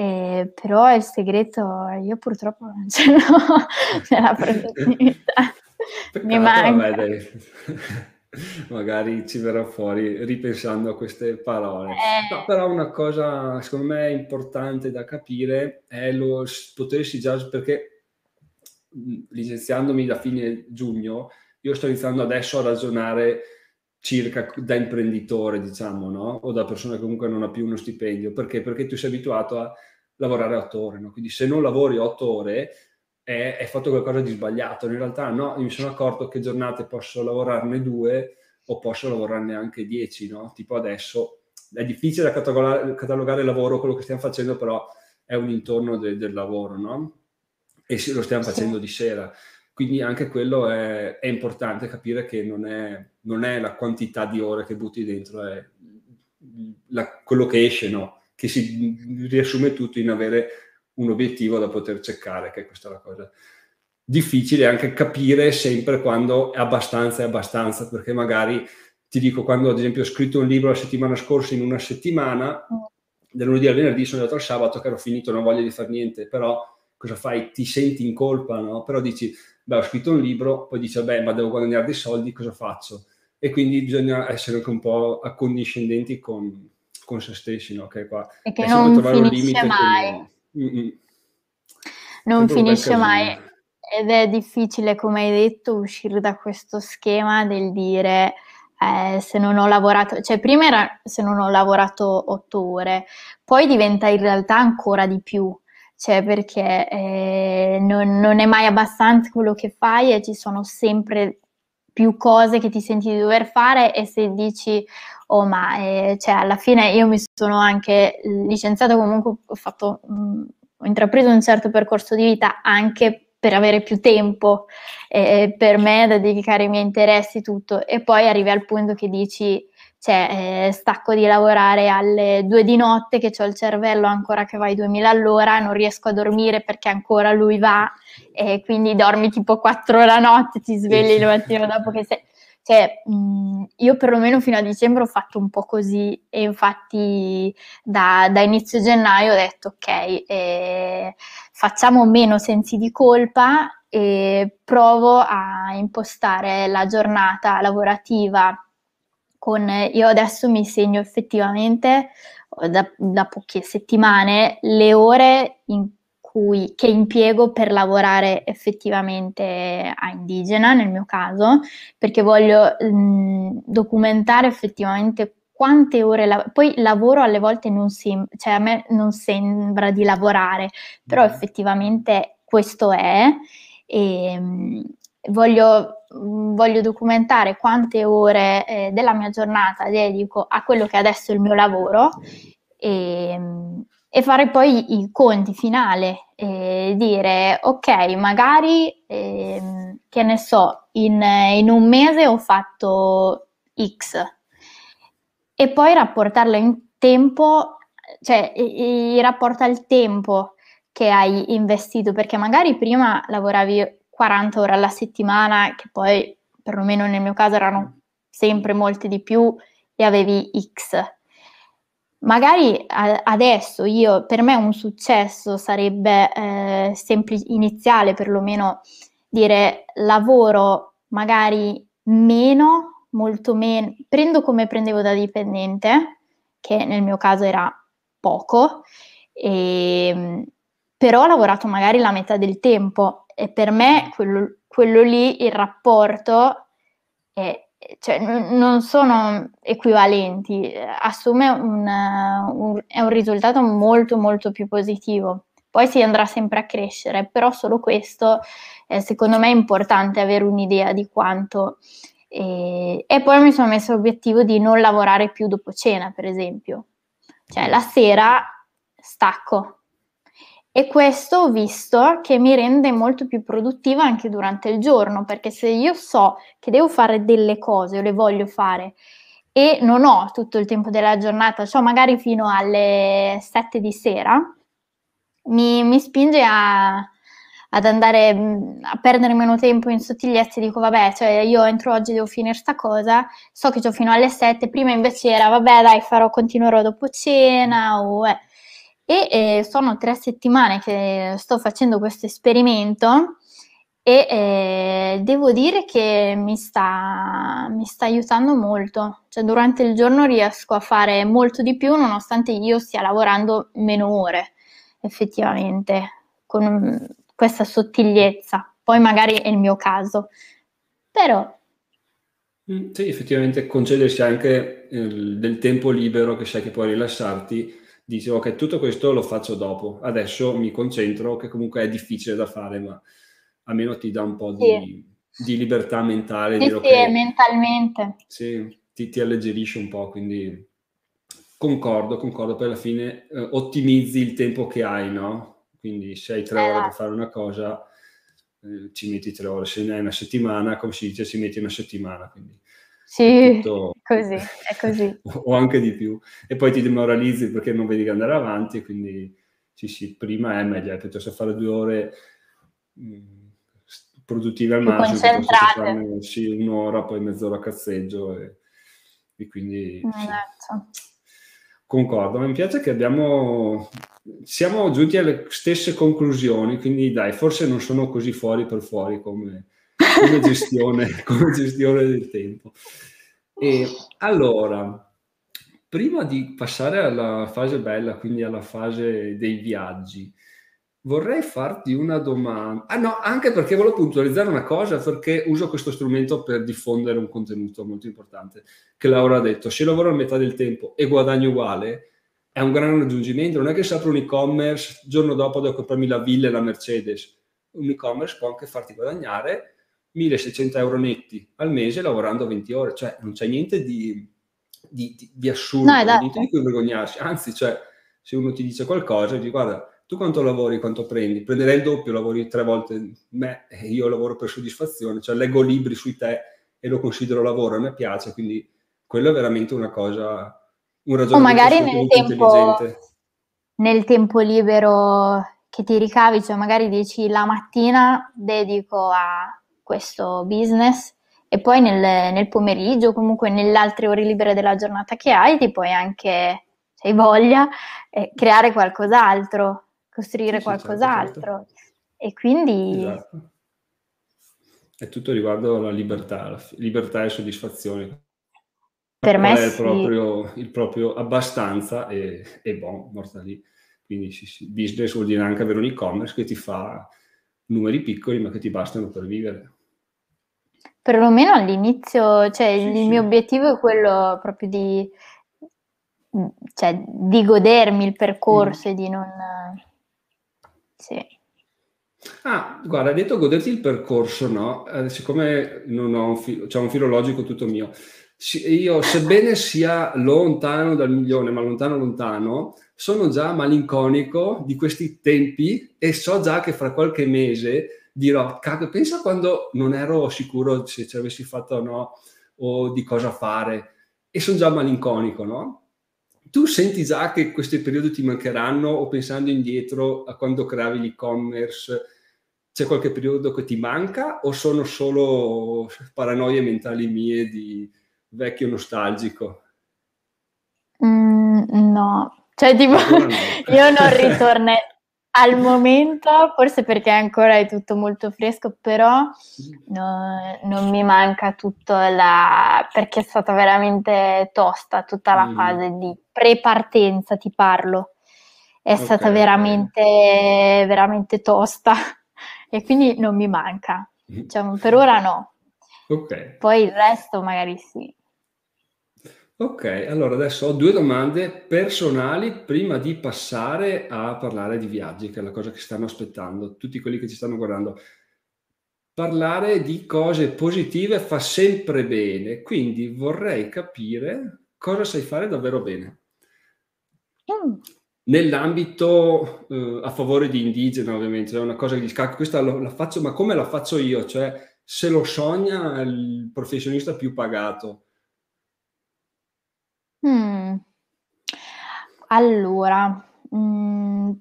Eh, però il segreto io purtroppo non ce l'ho nella produttività. Mi manca. Vabbè, magari ci verrà fuori ripensando a queste parole. Eh. No, però una cosa secondo me importante da capire è lo potersi già perché licenziandomi da fine giugno io sto iniziando adesso a ragionare circa da imprenditore, diciamo, no? O da persona che comunque non ha più uno stipendio. Perché? Perché tu sei abituato a lavorare otto ore, no? Quindi se non lavori otto ore è, è, fatto qualcosa di sbagliato. In realtà no, mi sono accorto che giornate posso lavorarne due o posso lavorarne anche dieci, no? Tipo adesso è difficile da catalogare, catalogare il lavoro, quello che stiamo facendo, però è un intorno de, del lavoro, no? E lo stiamo facendo di sera. Quindi anche quello è, è importante capire che non è, non è, la quantità di ore che butti dentro, è la, quello che esce, no? Che si riassume tutto in avere un obiettivo da poter cercare, che questa è la cosa difficile anche capire sempre quando è abbastanza è abbastanza, perché magari ti dico quando ad esempio ho scritto un libro la settimana scorsa in una settimana, da lunedì al venerdì sono andato al sabato che ero finito, non voglio di fare niente, però cosa fai? Ti senti in colpa, no? Però dici, beh ho scritto un libro, poi dici, beh ma devo guadagnare dei soldi, cosa faccio? E quindi bisogna essere anche un po' accondiscendenti con, con se stessi, no? Che qua e che non finisce mai. Che... Non finisce mai ed è difficile, come hai detto, uscire da questo schema del dire eh, se non ho lavorato, cioè prima era se non ho lavorato otto ore, poi diventa in realtà ancora di più, cioè perché eh, non, non, è mai abbastanza quello che fai e ci sono sempre più cose che ti senti di dover fare e se dici oh ma eh, cioè alla fine io mi sono anche licenziato comunque ho fatto mh, mm, ho intrapreso un certo percorso di vita anche per avere più tempo eh, per me da dedicare ai miei interessi, tutto. E poi arrivi al punto che dici, cioè, eh, stacco di lavorare alle due di notte, che ho il cervello ancora che va ai 2000 all'ora, non riesco a dormire perché ancora lui va, e quindi dormi tipo quattro ore a notte, ti svegli il mattino dopo che sei che mh, io perlomeno fino a dicembre ho fatto un po' così e infatti da, da inizio gennaio ho detto ok, eh, facciamo meno sensi di colpa e provo a impostare la giornata lavorativa con, io adesso mi segno effettivamente da, da poche settimane le ore in cui, che impiego per lavorare effettivamente a indigena, nel mio caso, perché voglio mh, documentare effettivamente quante ore la- poi lavoro alle volte non sem- cioè a me non sembra di lavorare, però mm. effettivamente questo è e mh, voglio, mh, voglio, documentare quante ore eh, della mia giornata dedico a quello che adesso è il mio lavoro e, e fare poi i conti finale e dire ok, magari eh, che ne so, in, in, un mese ho fatto X e poi rapportarlo in tempo, cioè in rapporto al tempo che hai investito, perché magari prima lavoravi 40 ore alla settimana, che poi perlomeno nel mio caso erano sempre molte di più e avevi X magari adesso io, per me un successo sarebbe eh, semplice, iniziale perlomeno dire lavoro magari meno, molto meno, prendo come prendevo da dipendente, che nel mio caso era poco, e, ehm, però ho lavorato magari la metà del tempo e per me quello, quello lì, il rapporto è, cioè, non sono equivalenti, assume un, un, un risultato molto molto più positivo. Poi si andrà sempre a crescere, però solo questo eh, secondo me è importante avere un'idea di quanto. E, e poi mi sono messo l'obiettivo di non lavorare più dopo cena, per esempio. Cioè la sera stacco, e questo ho visto che mi rende molto più produttiva anche durante il giorno, perché se io so che devo fare delle cose o le voglio fare e non ho tutto il tempo della giornata, cioè magari fino alle 7 di sera, mi, mi spinge a, ad andare a perdere meno tempo in sottigliezze dico vabbè cioè io entro oggi devo finire sta cosa so che ho fino alle 7 prima invece era vabbè dai farò continuerò dopo cena o eh e eh, sono tre settimane che sto facendo questo esperimento e eh, devo dire che mi sta, mi sta aiutando molto, cioè durante il giorno riesco a fare molto di più nonostante io stia lavorando meno ore effettivamente, con questa sottigliezza, poi magari è il mio caso, però... Mm, sì, effettivamente concedersi anche il, del tempo libero che sai che puoi rilassarti, dici ok, tutto questo lo faccio dopo, adesso mi concentro, che comunque è difficile da fare, ma almeno ti dà un po' di, sì. di libertà mentale. Sì, sì, okay, mentalmente. Sì, ti, ti, alleggerisce un po', quindi concordo, concordo, poi alla fine eh, ottimizzi il tempo che hai, no? Quindi se hai tre eh. ore per esatto. fare una cosa, eh, ci metti tre ore, se ne hai una settimana, come si dice, ci metti una settimana, quindi... Sì, tutto... così, è così. o anche di più. E poi ti demoralizzi perché non vedi che andare avanti, quindi sì, sì, prima è meglio, piuttosto fare due ore mh, mm, produttive al massimo, concentrate. sì, un'ora, poi mezz'ora a cazzeggio e, e quindi esatto. sì. concordo. Mi piace che abbiamo siamo giunti alle stesse conclusioni, quindi dai, forse non sono così fuori per fuori come, come, gestione, come gestione del tempo. E allora, prima di passare alla fase bella, quindi alla fase dei viaggi, Vorrei farti una domanda. Ah no, anche perché volevo puntualizzare una cosa, perché uso questo strumento per diffondere un contenuto molto importante, che Laura ha detto, se lavoro a metà del tempo e guadagno uguale, è un gran raggiungimento. Non è che se apro un e-commerce, giorno dopo devo comprarmi la villa e la Mercedes. Un e-commerce può anche farti guadagnare 1600 euro netti al mese lavorando 20 ore. Cioè, non c'è niente di, di, di, di assurdo, no, niente di cui vergognarsi. Anzi, cioè, se uno ti dice qualcosa, dici guarda tu quanto lavori, quanto prendi? Prenderei il doppio, lavori tre volte me e io lavoro per soddisfazione, cioè leggo libri sui te e lo considero lavoro, a me piace, quindi quello è veramente una cosa, un ragionamento o magari nel tempo, nel tempo libero che ti ricavi, cioè magari dici la mattina dedico a questo business e poi nel, nel pomeriggio, comunque nelle altre ore libere della giornata che hai, ti puoi anche, se hai voglia, eh, creare qualcos'altro costruire sì, qualcos'altro. Certo, certo. E quindi... Esatto. È tutto riguardo alla libertà, la libertà e soddisfazione. Per me è il, proprio, il proprio abbastanza e, e bon, morta lì. Quindi sì, sì, business vuol dire anche avere un e-commerce che ti fa numeri piccoli ma che ti bastano per vivere. Perlomeno all'inizio, cioè sì, il sì. mio obiettivo è quello proprio di, cioè, di godermi il percorso mm. e di non sì. Ah, guarda, hai detto goderti il percorso, no? Eh, siccome non ho un, filo, cioè un filologico tutto mio, io, sebbene sia lontano dal milione, ma lontano lontano, sono già malinconico di questi tempi e so già che fra qualche mese dirò, cacchio, pensa quando non ero sicuro se ci avessi fatto o no, o di cosa fare, e sono già malinconico, no? tu senti già che questi periodi ti mancheranno o pensando indietro a quando creavi l'e-commerce, c'è qualche periodo che ti manca o sono solo paranoie mentali mie di vecchio nostalgico? Mm, no, cioè tipo io non ritorno al momento, forse perché ancora è tutto molto fresco, però no, non mi manca tutto la... perché è stata veramente tosta tutta la mm. fase di pre-partenza, ti parlo. È okay, stata veramente, okay. veramente tosta e quindi non mi manca. Diciamo, per ora no. Okay. Poi il resto magari sì. Ok, allora adesso ho due domande personali prima di passare a parlare di viaggi, che è la cosa che stanno aspettando tutti quelli che ci stanno guardando. Parlare di cose positive fa sempre bene, quindi vorrei capire cosa sai fare davvero bene. Mm. Nell'ambito eh, a favore di indigeni, ovviamente, è una cosa che dici, questa lo, la faccio, ma come la faccio io? Cioè, se lo sogna il professionista più pagato Mh. Allora, mhmm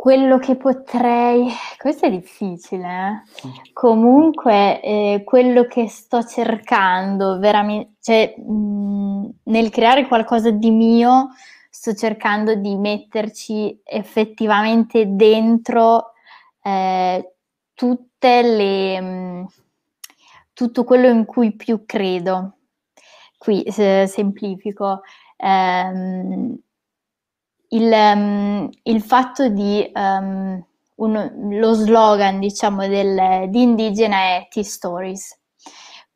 quello che potrei questo è difficile, eh. Comunque, ehm, quello che sto cercando verami cioè, mhmm, nel creare qualcosa di mio, sto cercando di metterci effettivamente dentro, eh, tutte le, mh, tutto quello in cui più credo. Qui se, semplifico. Um, il, um, il, fatto di um, uno, lo slogan, diciamo, del, di Indigena è T-Stories.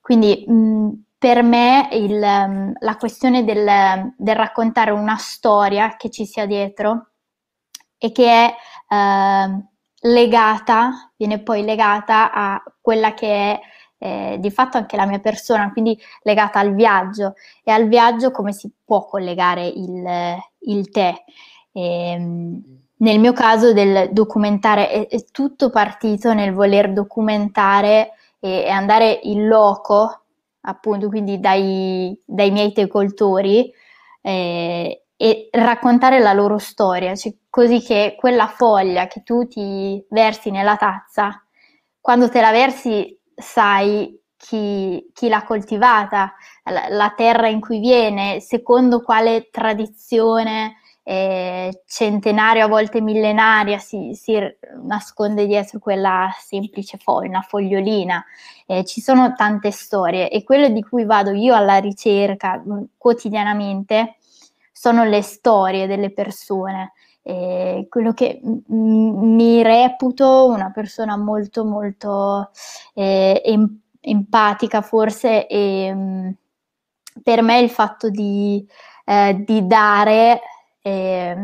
Quindi mh, per me il, la questione del, del, raccontare una storia che ci sia dietro e che è eh, legata, viene poi legata a quella che è eh, di fatto anche la mia persona, quindi legata al viaggio e al viaggio come si può collegare il, il te. E, ehm, nel mio caso del documentare è, è, tutto partito nel voler documentare e, e andare in loco, appunto, quindi dai, dai miei tecoltori eh, e raccontare la loro storia, cioè, così che quella foglia che tu ti versi nella tazza, quando te la versi sai chi, chi l'ha coltivata, la, la, terra in cui viene, secondo quale tradizione eh, centenaria, a volte millenaria, si, si, nasconde dietro quella semplice foglia, fogliolina. Eh, ci sono tante storie e quello di cui vado io alla ricerca mm, quotidianamente sono le storie delle persone. Eh, quello che m- mi reputo una persona molto molto eh, em- empatica forse e mh, per me il fatto di, eh, di dare eh,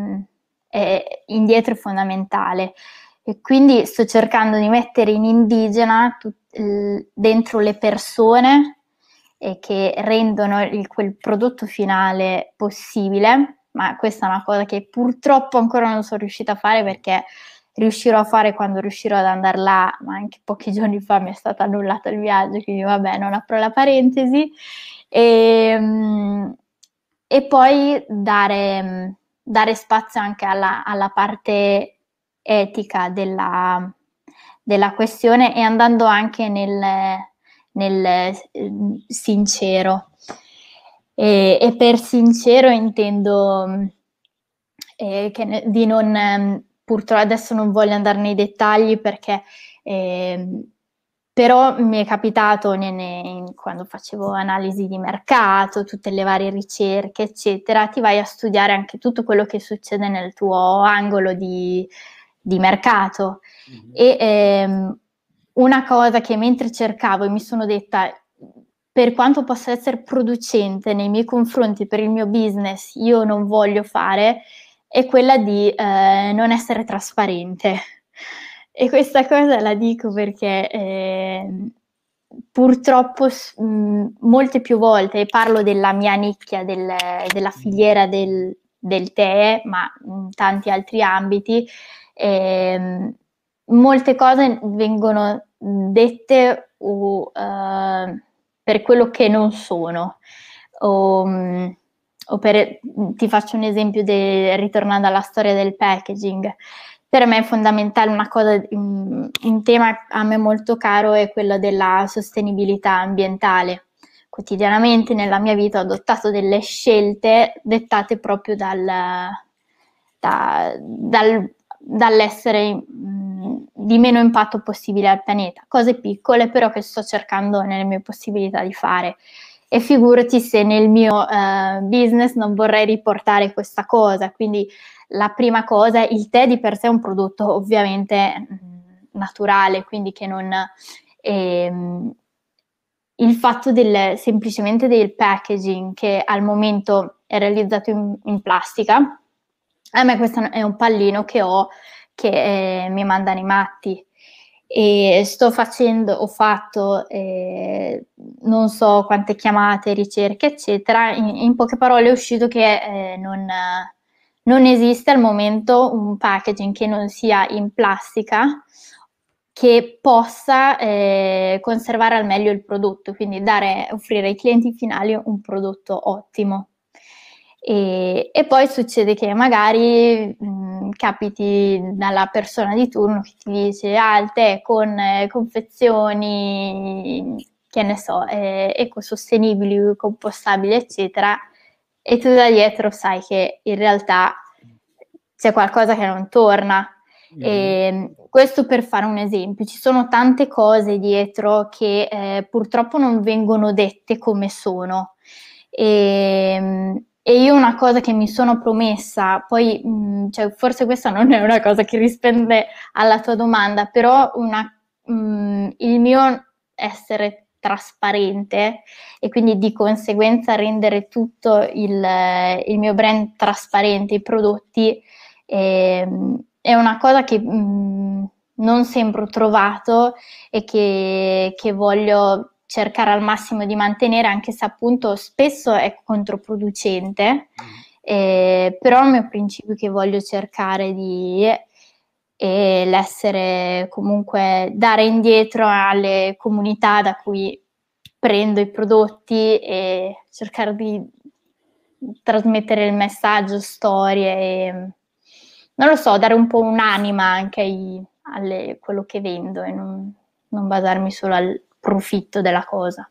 è indietro è fondamentale. E quindi sto cercando di mettere in indigena tut- dentro le persone che rendono il, quel prodotto finale possibile, ma questa è una cosa che purtroppo ancora non sono riuscita a fare perché riuscirò a fare quando riuscirò ad andare là, ma anche pochi giorni fa mi è stato annullato il viaggio, quindi vabbè, non apro la parentesi. E, ehm, e poi dare dare spazio anche alla, alla parte etica della, della, questione e andando anche nel, nel eh, sincero. E, e, per sincero intendo eh, che, di non, purtroppo adesso non voglio andare nei dettagli perché eh, però mi è capitato quando facevo analisi di mercato, tutte le varie ricerche, eccetera, ti vai a studiare anche tutto quello che succede nel tuo angolo di, di mercato. Mm-hmm. E ehm, una cosa che mentre cercavo e mi sono detta, per quanto possa essere producente nei miei confronti per il mio business, io non voglio fare, è quella di eh, non essere trasparente. E questa cosa la dico perché eh, purtroppo mh, molte più volte parlo della mia nicchia, del, della filiera del, del, tè, ma in tanti altri ambiti, eh, molte cose vengono dette o, uh, per quello che non sono. O, o per, ti faccio un esempio de, ritornando alla storia del packaging per me è fondamentale una cosa, un, un tema a me molto caro è quello della sostenibilità ambientale. Quotidianamente nella mia vita ho adottato delle scelte dettate proprio dal, da, dal, dall'essere di meno impatto possibile al pianeta. Cose piccole però che sto cercando nelle mie possibilità di fare. E figurati se nel mio uh, business non vorrei riportare questa cosa, quindi la prima cosa, il tè di per sé è un prodotto ovviamente naturale, quindi che non... Ehm, il fatto del, semplicemente del packaging che al momento è realizzato in, in plastica, a me questo è un pallino che ho che eh, mi mandano i matti e sto facendo, ho fatto eh, non so quante chiamate, ricerche, eccetera. In, in poche parole è uscito che eh, non, non esiste al momento un packaging che non sia in plastica che possa eh, conservare al meglio il prodotto, quindi dare, offrire ai clienti finali un prodotto ottimo. E, e poi succede che magari mh, capiti dalla persona di turno che ti dice ah, il tè con eh, confezioni, che ne so, eh, ecosostenibili, compostabili, eccetera, e tu da dietro sai che in realtà c'è qualcosa che non torna Mm. E questo per fare un esempio, ci sono tante cose dietro che eh, purtroppo non vengono dette come sono. E, e, io una cosa che mi sono promessa, poi mh, mm, cioè, forse questa non è una cosa che risponde alla tua domanda, però una, mh, mm, il mio essere trasparente e quindi di conseguenza rendere tutto il, il mio brand trasparente, i prodotti, eh, è una cosa che mh, mm, non sempre ho trovato e che, che voglio cercare al massimo di mantenere, anche se appunto spesso è controproducente, mm. eh, però il mio principio che voglio cercare di è l'essere comunque dare indietro alle comunità da cui prendo i prodotti e cercare di trasmettere il messaggio, storie e non lo so, dare un po' un'anima anche a quello che vendo e non, non basarmi solo al profitto della cosa.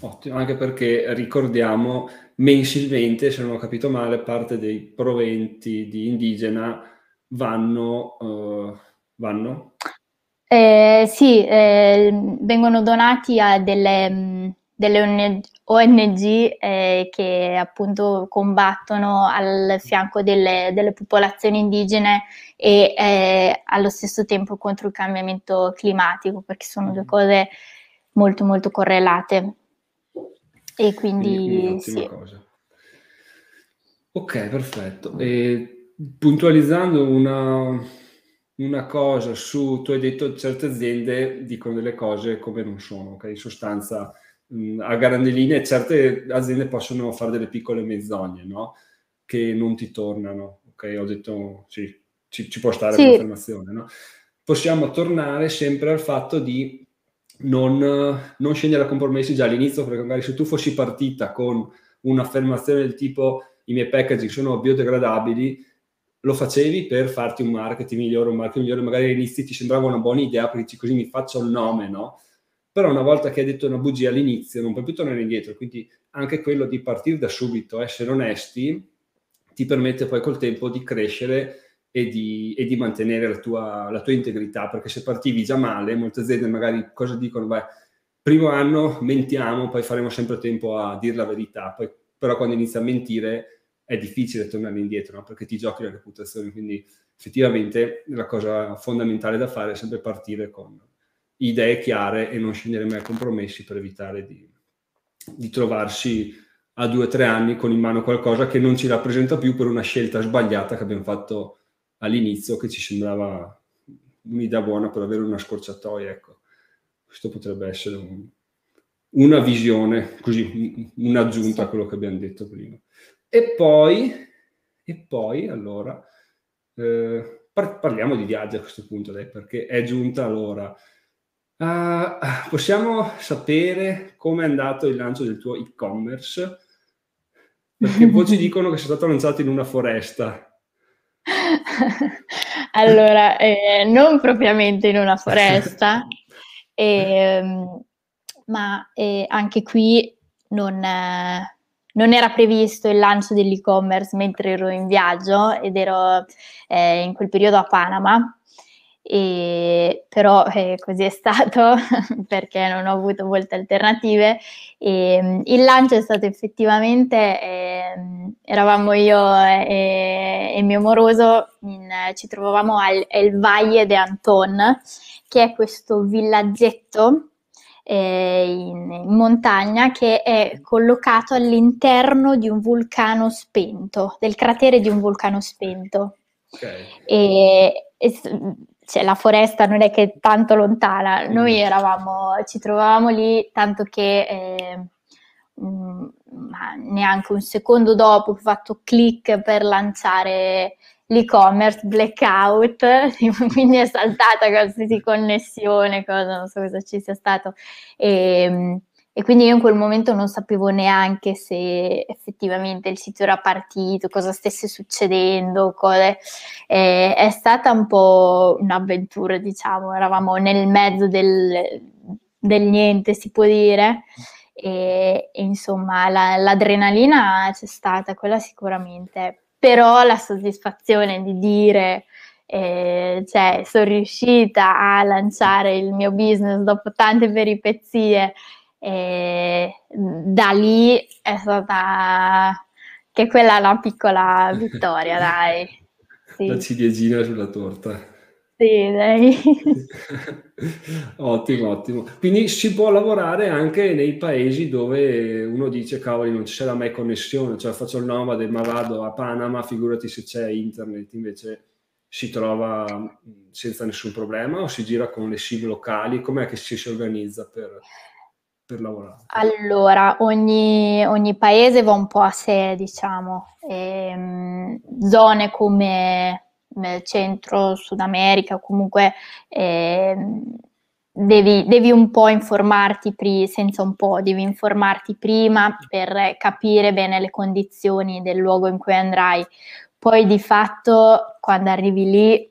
Ottimo, anche perché ricordiamo mensilmente, se non ho capito male, parte dei proventi di indigena vanno... Uh, vanno? Eh, sì, eh, vengono donati a delle, delle ONG eh, che appunto combattono al fianco delle, delle popolazioni indigene e eh, allo stesso tempo contro il cambiamento climatico, perché sono due mm. cose molto molto correlate. E quindi, quindi sì. cosa. Ok, perfetto. E puntualizzando una, una cosa su, tu hai detto certe aziende dicono delle cose come non sono, ok? In sostanza mh, a grandi linee certe aziende possono fare delle piccole menzogne, no? Che non ti tornano, ok? Ho detto sì, ci, ci può stare sì. l'affermazione, no? Possiamo tornare sempre al fatto di non, non scendere a compromessi già all'inizio, perché magari se tu fossi partita con un'affermazione del tipo i miei packaging sono biodegradabili, lo facevi per farti un marketing migliore, un marketing migliore, magari all'inizio ti sembrava una buona idea perché così mi faccio il nome, no? Però una volta che hai detto una bugia all'inizio non puoi più tornare indietro, quindi anche quello di partire da subito, essere onesti, ti permette poi col tempo di crescere e di, e di mantenere la tua, la tua, integrità, perché se partivi già male, molte aziende magari cosa dicono? Beh, primo anno mentiamo, poi faremo sempre tempo a dire la verità, poi, però quando inizi a mentire è difficile tornare indietro, no? perché ti giochi la reputazione, quindi effettivamente la cosa fondamentale da fare è sempre partire con idee chiare e non scendere mai a compromessi per evitare di, di trovarsi a due o tre anni con in mano qualcosa che non ci rappresenta più per una scelta sbagliata che abbiamo fatto all'inizio, che ci sembrava un'idea buona per avere una scorciatoia. Ecco, questo potrebbe essere un, una visione, così un'aggiunta a quello che abbiamo detto prima. E poi, e poi allora, eh, par- parliamo di viaggio a questo punto, dai, perché è giunta l'ora. Uh, possiamo sapere come è andato il lancio del tuo e-commerce? Perché voci dicono che sia stato lanciato in una foresta. allora, eh, non propriamente in una foresta, eh, ma eh, anche qui non, eh, non era previsto il lancio dell'e-commerce mentre ero in viaggio ed ero eh, in quel periodo a Panama. E, però eh, così è stato perché non ho avuto molte alternative e, mm, il lancio è stato effettivamente eh, eravamo io e, il mio moroso in, ci trovavamo al El Valle de Anton che è questo villaggetto eh, in, in, montagna che è collocato all'interno di un vulcano spento, del cratere di un vulcano spento. Okay. E, e cioè, la foresta non è che è tanto lontana, noi mm. eravamo, ci trovavamo lì tanto che eh, mh, neanche un secondo dopo ho fatto click per lanciare l'e-commerce blackout, quindi è saltata qualsiasi connessione, cosa, non so cosa ci sia stato. E, ehm, e, quindi io in quel momento non sapevo neanche se effettivamente il sito era partito, cosa stesse succedendo, cose. E, è stata un po' un'avventura, diciamo, eravamo nel mezzo del, del niente, si può dire. E, e insomma la, l'adrenalina c'è stata, quella sicuramente però la soddisfazione di dire e, cioè, sono riuscita a lanciare il mio business dopo tante peripezie e da lì è stata che quella è una piccola vittoria, dai. Sì. La ciliegina sulla torta. Sì, dai. ottimo, ottimo. Quindi si può lavorare anche nei paesi dove uno dice cavoli non c'è mai connessione, cioè faccio il nomade ma vado a Panama, figurati se c'è internet, invece si trova senza nessun problema o si gira con le SIM locali, com'è che ci si organizza per, per lavorare? Allora, ogni, ogni, paese va un po' a sé, diciamo. E, um, zone come nel centro Sud America, comunque eh, devi, devi, un po' informarti, pri- senza un po', devi informarti prima per capire bene le condizioni del luogo in cui andrai. Poi di fatto quando arrivi lì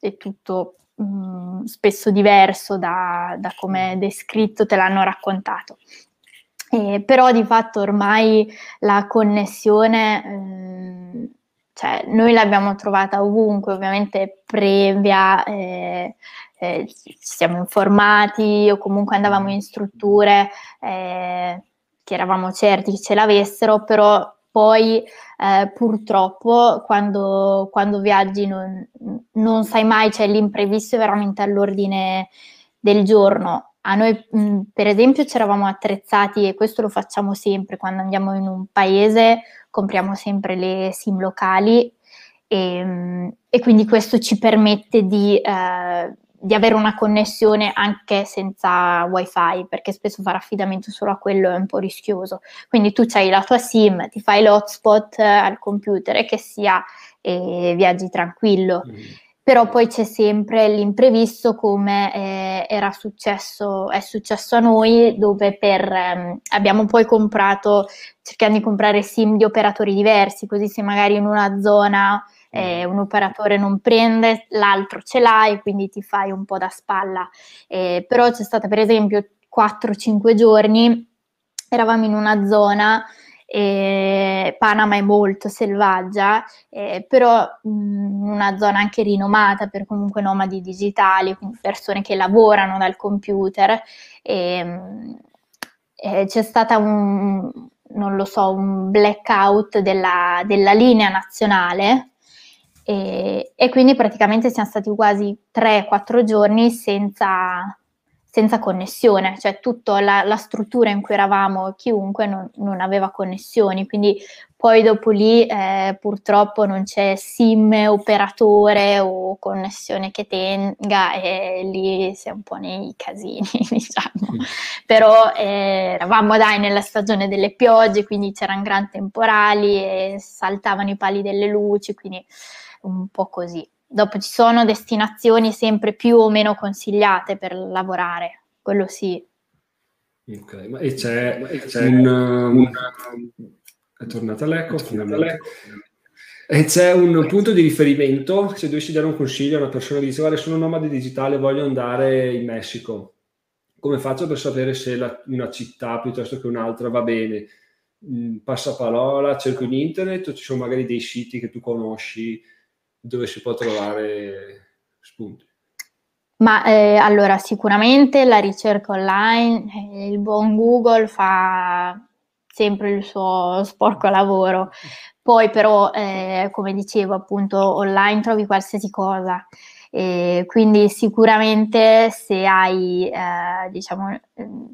è tutto mh, mm, spesso diverso da, da come è descritto, te l'hanno raccontato. Eh, però di fatto ormai la connessione eh, cioè, noi l'abbiamo trovata ovunque, ovviamente previa, eh, eh, ci siamo informati o comunque andavamo in strutture eh, che eravamo certi che ce l'avessero, però poi eh, purtroppo quando, quando viaggi non, non, sai mai, cioè l'imprevisto veramente all'ordine del giorno. A noi, mh, per esempio, ci eravamo attrezzati e questo lo facciamo sempre quando andiamo in un paese compriamo sempre le SIM locali e, e quindi questo ci permette di, eh, di, avere una connessione anche senza wifi perché spesso fare affidamento solo a quello è un po' rischioso. Quindi tu hai la tua SIM, ti fai l'hotspot al computer e che sia e viaggi tranquillo. Mm però poi c'è sempre l'imprevisto come eh, era successo, è successo a noi dove per, ehm, abbiamo poi comprato, cercando di comprare sim di operatori diversi, così se magari in una zona eh, un operatore non prende, l'altro ce l'hai, quindi ti fai un po' da spalla. Eh, però c'è stata per esempio 4-5 giorni, eravamo in una zona e Panama è molto selvaggia, eh, però in una zona anche rinomata per comunque nomadi digitali, quindi persone che lavorano dal computer. E, eh, c'è stata un, non lo so, un blackout della, della linea nazionale e, e, quindi praticamente siamo stati quasi 3-4 giorni senza, senza connessione, cioè tutta la, la, struttura in cui eravamo, chiunque non, non, aveva connessioni, quindi poi dopo lì eh, purtroppo non c'è SIM, operatore o connessione che tenga e lì si è un po' nei casini, diciamo. Però eh, eravamo dai nella stagione delle piogge, quindi c'erano grandi temporali e saltavano i pali delle luci, quindi un po' così. Dopo ci sono destinazioni sempre più o meno consigliate per lavorare, quello sì. Ok, ma e c'è, c'è un, un, È tornata l'eco, finalmente. E c'è un punto di riferimento, se dovessi dare un consiglio a una persona che dice guarda sono nomade digitale, voglio andare in Messico, come faccio per sapere se la, una città piuttosto che un'altra va bene? Mm, passaparola, cerco in internet o ci sono magari dei siti che tu conosci dove si può trovare spunti? Ma eh, allora sicuramente la ricerca online, eh, il buon Google fa sempre il suo sporco lavoro, poi però eh, come dicevo appunto online trovi qualsiasi cosa. E quindi sicuramente se hai eh, diciamo,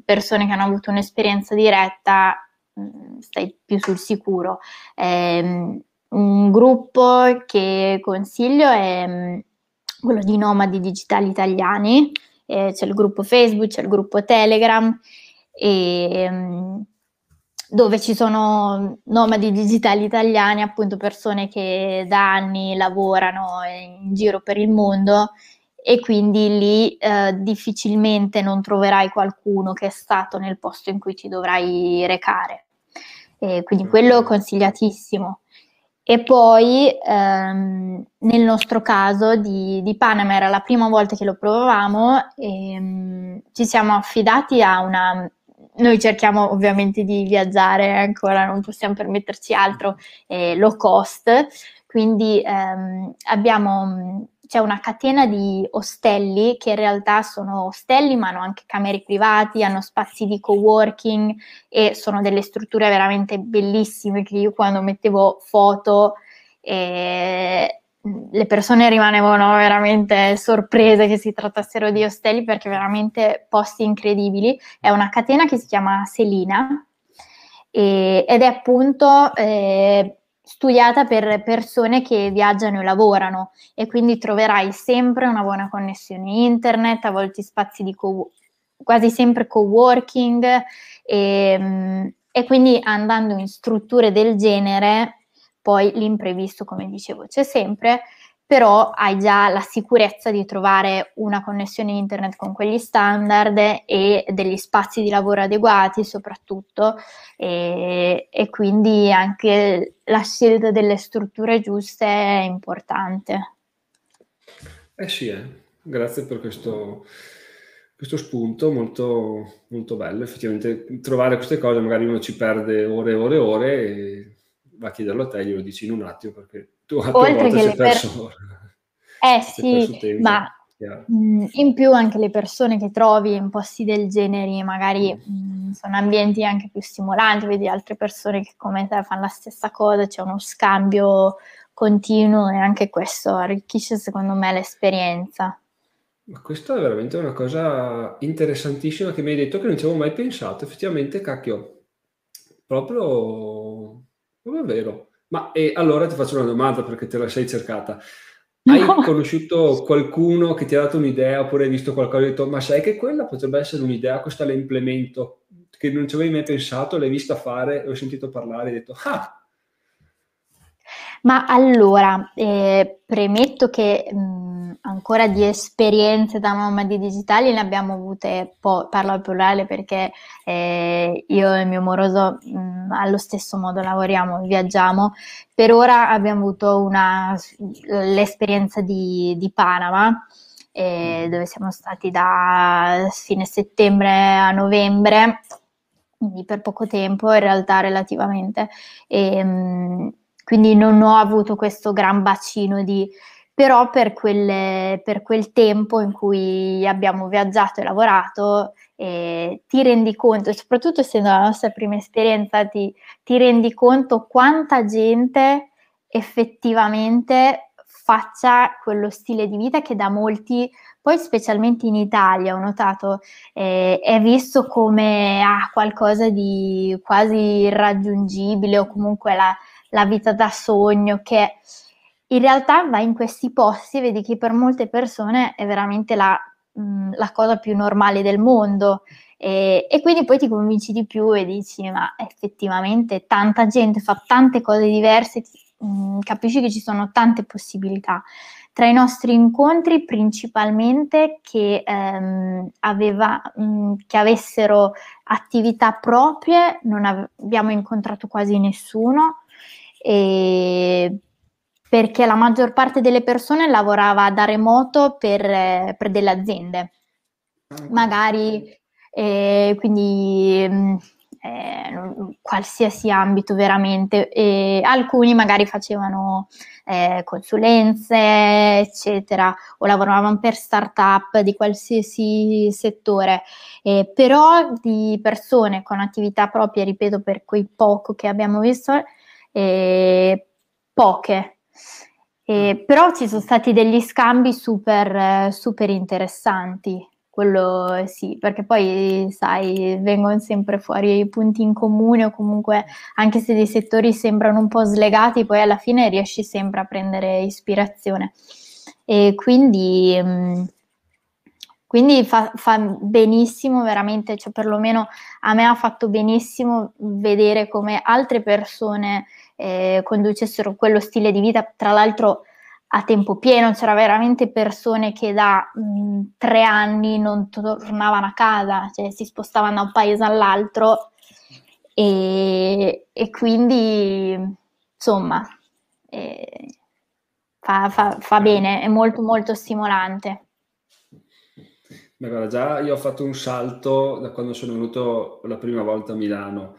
persone che hanno avuto un'esperienza diretta mm, stai più sul sicuro. Eh, un gruppo che consiglio è mm, quello di Nomadi Digitali Italiani, eh, c'è il gruppo Facebook, c'è il gruppo Telegram, e, mm, dove ci sono nomadi digitali italiani, appunto persone che da anni lavorano in giro per il mondo e quindi lì eh, difficilmente non troverai qualcuno che è stato nel posto in cui ti dovrai recare. E quindi quello consigliatissimo. E poi ehm, nel nostro caso di, di, Panama era la prima volta che lo provavamo e um, ci siamo affidati a una... Noi cerchiamo ovviamente di viaggiare, ancora non possiamo permetterci altro, eh, low cost, quindi ehm, abbiamo c'è una catena di ostelli che in realtà sono ostelli ma hanno anche camere privati, hanno spazi di coworking e sono delle strutture veramente bellissime che io quando mettevo foto eh, le persone rimanevano veramente sorprese che si trattassero di ostelli perché veramente posti incredibili. È una catena che si chiama Selina e, ed è appunto eh, studiata per persone che viaggiano e lavorano e quindi troverai sempre una buona connessione internet, a volte spazi di co- quasi sempre co-working e, e quindi andando in strutture del genere poi l'imprevisto, come dicevo, c'è sempre, però hai già la sicurezza di trovare una connessione internet con quegli standard e degli spazi di lavoro adeguati soprattutto e, e quindi anche la scelta delle strutture giuste è importante. Eh sì, eh. grazie per questo, questo spunto molto, molto bello. Effettivamente trovare queste cose, magari uno ci perde ore e ore e ore e va a chiederlo a te, glielo dici in un attimo perché tu a tua volta sei perso. Per... Eh sì, ma mh, in più anche le persone che trovi in posti del genere, magari mm. mh, sono ambienti anche più stimolanti, vedi altre persone che come te fanno la stessa cosa, c'è uno scambio continuo e anche questo arricchisce secondo me l'esperienza. Ma questa è veramente una cosa interessantissima che mi hai detto che non ci avevo mai pensato. Effettivamente, cacchio, proprio è vero. Ma e allora ti faccio una domanda perché te la sei cercata. Hai no. conosciuto qualcuno che ti ha dato un'idea oppure hai visto qualcosa e hai detto ma sai che quella potrebbe essere un'idea, questa la implemento, che non ci avevi mai pensato, l'hai vista fare, ho sentito parlare e hai detto ah! Ma allora, eh, premetto che mh, ancora di esperienze da mamma di digitali ne abbiamo avute, po- parlo al plurale perché eh, io e il mio moroso mh, allo stesso modo lavoriamo, viaggiamo. Per ora abbiamo avuto una, l'esperienza di, di Panama, eh, dove siamo stati da fine settembre a novembre, quindi per poco tempo in realtà relativamente. E, mh, quindi non ho avuto questo gran bacino di però per, quelle, per quel tempo in cui abbiamo viaggiato e lavorato eh, ti rendi conto, soprattutto essendo la nostra prima esperienza, ti, ti rendi conto quanta gente effettivamente faccia quello stile di vita che da molti, poi specialmente in Italia, ho notato, eh, è visto come ah, qualcosa di quasi irraggiungibile o comunque la, la vita da sogno che in realtà vai in questi posti e vedi che per molte persone è veramente la, mh, mm, la cosa più normale del mondo e, e, quindi poi ti convinci di più e dici ma effettivamente tanta gente fa tante cose diverse, mh, mm, capisci che ci sono tante possibilità. Tra i nostri incontri principalmente che, ehm, aveva, mh, mm, che avessero attività proprie non av- abbiamo incontrato quasi nessuno e perché la maggior parte delle persone lavorava da remoto per, per delle aziende, magari eh, quindi mm, eh, qualsiasi ambito veramente. E alcuni magari facevano eh, consulenze, eccetera, o lavoravano per start-up di qualsiasi settore, eh, però di persone con attività proprie, ripeto, per quei poco che abbiamo visto, eh, poche. Eh, però ci sono stati degli scambi super, super interessanti, quello sì, perché poi sai, vengono sempre fuori i punti in comune o comunque anche se dei settori sembrano un po' slegati, poi alla fine riesci sempre a prendere ispirazione. E quindi... Mm, quindi fa, fa, benissimo veramente, cioè perlomeno a me ha fatto benissimo vedere come altre persone eh, conducessero quello stile di vita, tra l'altro a tempo pieno, c'era veramente persone che da mh, tre anni non tornavano a casa, cioè si spostavano da un paese all'altro. E, e quindi insomma eh, fa, fa, fa bene, è molto molto stimolante. Beh, guarda, già io ho fatto un salto da quando sono venuto la prima volta a Milano,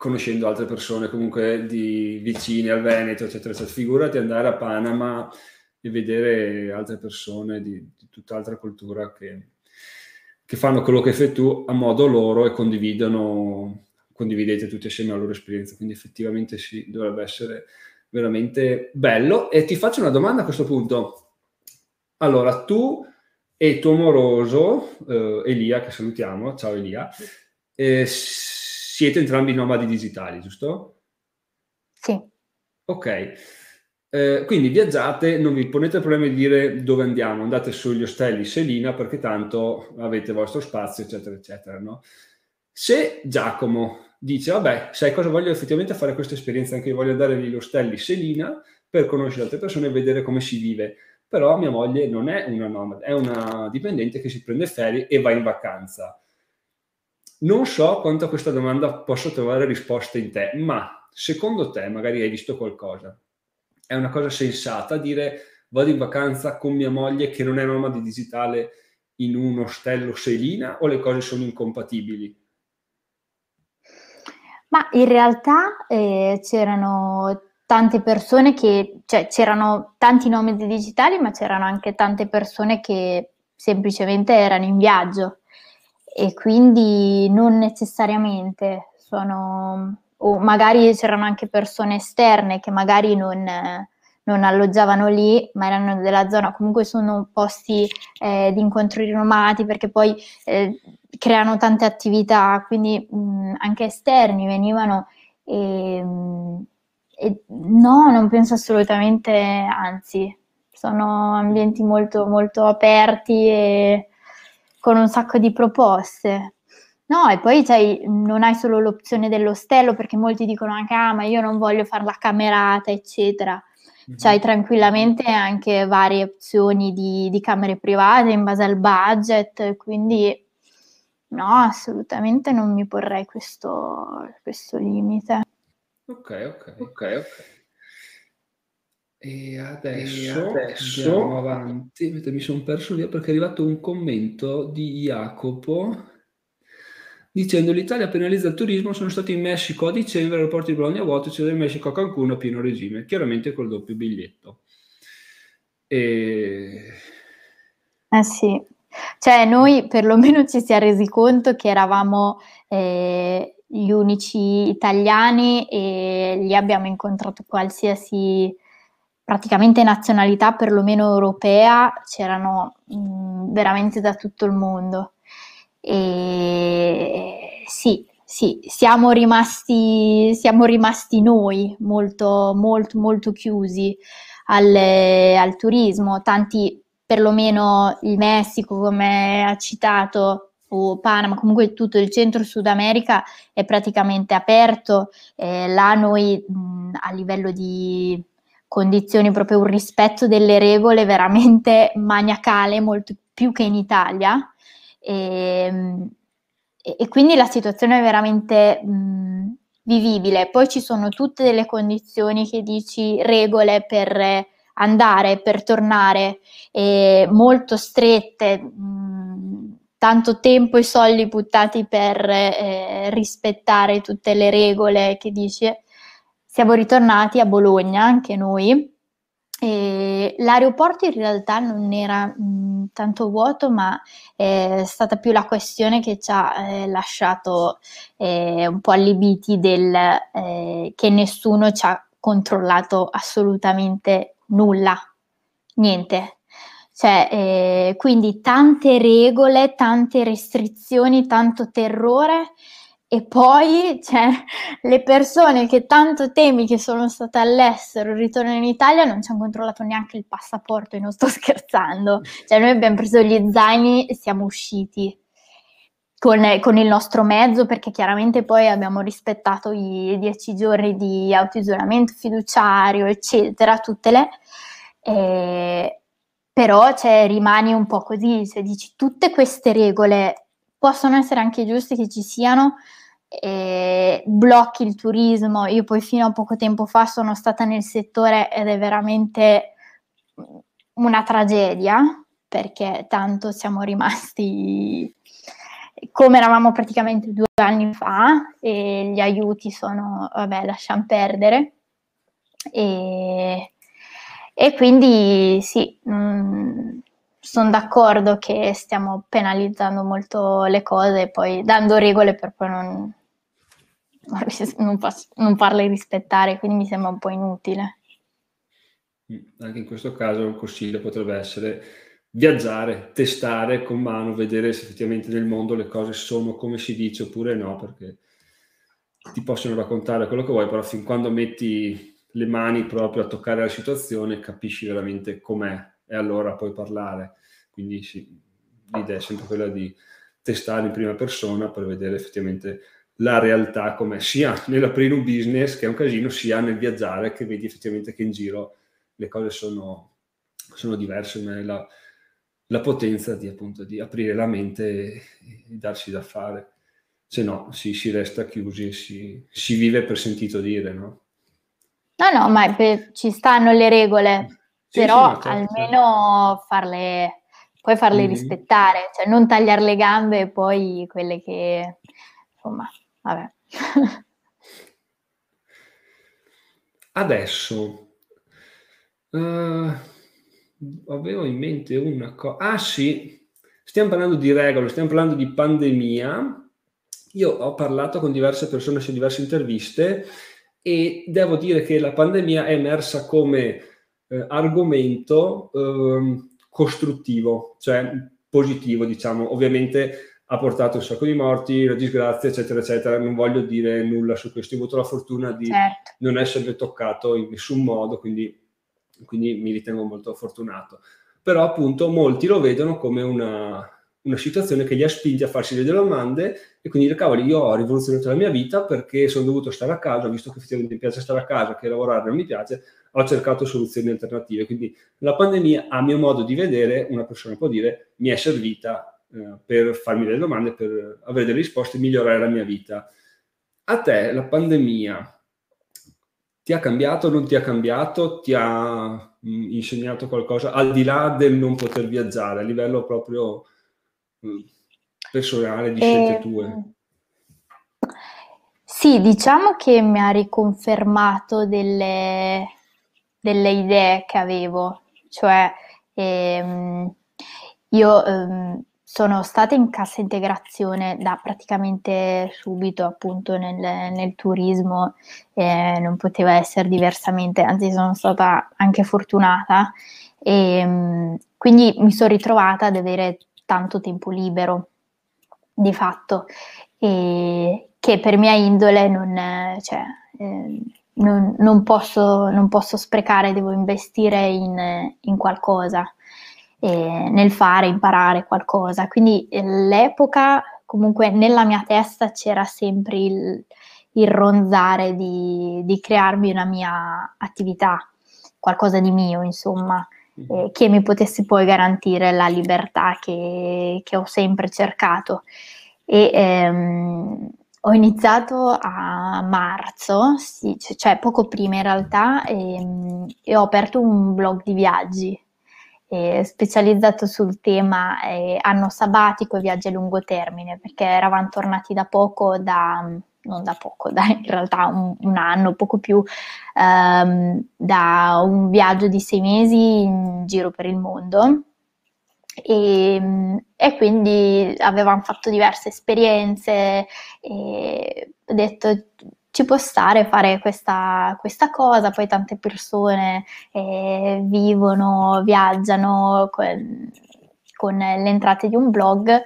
conoscendo altre persone comunque di vicini al Veneto, eccetera, eccetera. Figurati andare a Panama e vedere altre persone di, di tutt'altra cultura che, che, fanno quello che fai tu a modo loro e condividono, condividete tutti assieme la loro esperienza. Quindi effettivamente sì, dovrebbe essere veramente bello. E ti faccio una domanda a questo punto. Allora, tu e tuo amoroso, eh, Elia, che salutiamo, ciao Elia, eh, siete entrambi nomadi digitali, giusto? Sì. Ok. Eh, quindi viaggiate, non vi ponete problemi di dire dove andiamo, andate sugli ostelli Selina perché tanto avete il vostro spazio, eccetera, eccetera. No? Se Giacomo dice, vabbè, sai cosa voglio effettivamente fare questa esperienza, anche io voglio andare negli ostelli Selina per conoscere altre persone e vedere come si vive, però mia moglie non è una nomade, è una dipendente che si prende ferie e va in vacanza non so quanto a questa domanda posso trovare risposta in te, ma secondo te, magari hai visto qualcosa, è una cosa sensata dire vado in vacanza con mia moglie che non è nomade digitale in un ostello Selina o le cose sono incompatibili? Ma in realtà eh, c'erano tante persone che, cioè c'erano tanti nomadi digitali, ma c'erano anche tante persone che semplicemente erano in viaggio e quindi non necessariamente sono, o magari c'erano anche persone esterne che magari non, non alloggiavano lì, ma erano della zona, comunque sono posti eh, di incontri rinomati perché poi eh, creano tante attività, quindi mh, anche esterni venivano e, e no, non penso assolutamente, anzi, sono ambienti molto, molto aperti e con un sacco di proposte. No, e poi cioè, non hai solo l'opzione dell'ostello perché molti dicono anche ah ma io non voglio fare la camerata eccetera. Mm-hmm. C'hai tranquillamente anche varie opzioni di, di, camere private in base al budget, quindi no, assolutamente non mi porrei questo, questo limite. Ok, ok, ok, ok. E adesso, adesso andiamo avanti, mi sono perso via perché è arrivato un commento di Jacopo dicendo l'Italia penalizza il turismo, sono stato in Messico a dicembre, aeroporto di Bologna vuoto, c'è del Messico a Cancun a pieno regime, chiaramente col doppio biglietto. E... Eh sì, cioè noi perlomeno ci siamo resi conto che eravamo eh, gli unici italiani e lì abbiamo incontrato qualsiasi praticamente nazionalità perlomeno europea c'erano mh, mm, veramente da tutto il mondo. E sì, sì, siamo rimasti, siamo rimasti noi molto, molto, molto chiusi al, al turismo. Tanti, perlomeno il Messico, come ha citato, o Panama, comunque tutto il centro-Sud America è praticamente aperto. Eh, là noi mh, mm, a livello di condizioni proprio un rispetto delle regole veramente maniacale, molto più che in Italia. Ehm, e, e quindi la situazione è veramente mh, vivibile. Poi ci sono tutte delle condizioni che dici regole per andare, per tornare, eh, molto strette, mh, tanto tempo e soldi buttati per eh, rispettare tutte le regole che dici siamo ritornati a Bologna anche noi. E l'aeroporto in realtà non era mh, tanto vuoto, ma è stata più la questione che ci ha eh, lasciato eh, un po' allibiti del eh, che nessuno ci ha controllato assolutamente nulla, niente. Cioè, eh, quindi tante regole, tante restrizioni, tanto terrore e poi cioè, le persone che tanto temi che sono state all'estero ritornano in Italia non ci hanno controllato neanche il passaporto e non sto scherzando. Cioè noi abbiamo preso gli zaini e siamo usciti con, con il nostro mezzo perché chiaramente poi abbiamo rispettato i dieci giorni di autoisolamento fiduciario, eccetera, tutte le... Eh, però cioè, rimani un po' così, se dici tutte queste regole possono essere anche giuste che ci siano, eh, blocchi il turismo. Io poi fino a poco tempo fa sono stata nel settore ed è veramente una tragedia perché tanto siamo rimasti come eravamo praticamente due anni fa e gli aiuti sono, vabbè, lasciamo perdere. E, e quindi sì, mm, sono d'accordo che stiamo penalizzando molto le cose, poi dando regole per poi non, non, non farle rispettare, quindi mi sembra un po' inutile. Mm, anche in questo caso un consiglio potrebbe essere viaggiare, testare con mano, vedere se effettivamente nel mondo le cose sono come si dice oppure no, perché ti possono raccontare quello che vuoi, però fin quando metti le mani proprio a toccare la situazione capisci veramente com'è e allora puoi parlare. Quindi sì, l'idea è sempre quella di testare in prima persona per vedere effettivamente la realtà com'è, sia nell'aprire un business che è un casino, sia nel viaggiare che vedi effettivamente che in giro le cose sono, sono diverse, ma è la, la potenza di, appunto, di aprire la mente e, e, darsi da fare. Se no, si, si resta chiusi si, si, vive per sentito dire, no? No, no, ma per, ci stanno le regole, sì, però sì, certo, almeno certo. farle, poi farle mm-hmm. rispettare, cioè non tagliare le gambe e poi quelle che, insomma, vabbè. Adesso, uh, avevo in mente una cosa. Ah sì, stiamo parlando di regole, stiamo parlando di pandemia. Io ho parlato con diverse persone su diverse interviste e devo dire che la pandemia è emersa come eh, argomento eh, costruttivo, cioè positivo, diciamo. Ovviamente ha portato un sacco di morti, la disgrazia, eccetera, eccetera. Non voglio dire nulla su questo. Ho avuto la fortuna di certo. non essere toccato in nessun modo, quindi quindi mi ritengo molto fortunato. Però appunto molti lo vedono come una, una situazione che li ha spinti a farsi delle domande e quindi dire cavoli io ho rivoluzionato la mia vita perché sono dovuto stare a casa, visto che effettivamente mi piace stare a casa, che lavorare non mi piace, ho cercato soluzioni alternative. Quindi la pandemia, a mio modo di vedere, una persona può dire mi è servita eh, per farmi delle domande, per avere delle risposte e migliorare la mia vita. A te la pandemia ti ha cambiato, non ti ha cambiato, ti ha mh, mm, insegnato qualcosa al di là del non poter viaggiare, a livello proprio mh, mm, personale di scelte eh, tue? Sì, diciamo che mi ha riconfermato delle, delle idee che avevo, cioè ehm, io ehm, sono stata in cassa integrazione da praticamente subito appunto nel, nel turismo, eh, non poteva essere diversamente, anzi sono stata anche fortunata. E mm, quindi mi sono ritrovata ad avere tanto tempo libero di fatto e che per mia indole non, cioè, eh, non, non, posso, non posso sprecare, devo investire in, in qualcosa eh, nel fare, imparare qualcosa. Quindi eh, l'epoca, comunque nella mia testa c'era sempre il, il ronzare di, di, crearmi una mia attività, qualcosa di mio, insomma, mm-hmm. eh, che mi potesse poi garantire la libertà che, che ho sempre cercato. E, ehm, ho iniziato a marzo, sì, cioè poco prima in realtà, e, ehm, e ho aperto un blog di viaggi eh, specializzato sul tema eh, anno sabbatico e viaggi a lungo termine, perché eravamo tornati da poco, da, non da poco, da in realtà un, un anno, poco più, ehm, da un viaggio di sei mesi in giro per il mondo. E, e quindi avevamo fatto diverse esperienze e ho detto ci può stare fare questa, questa cosa, poi tante persone eh, vivono, viaggiano con, con le entrate di un blog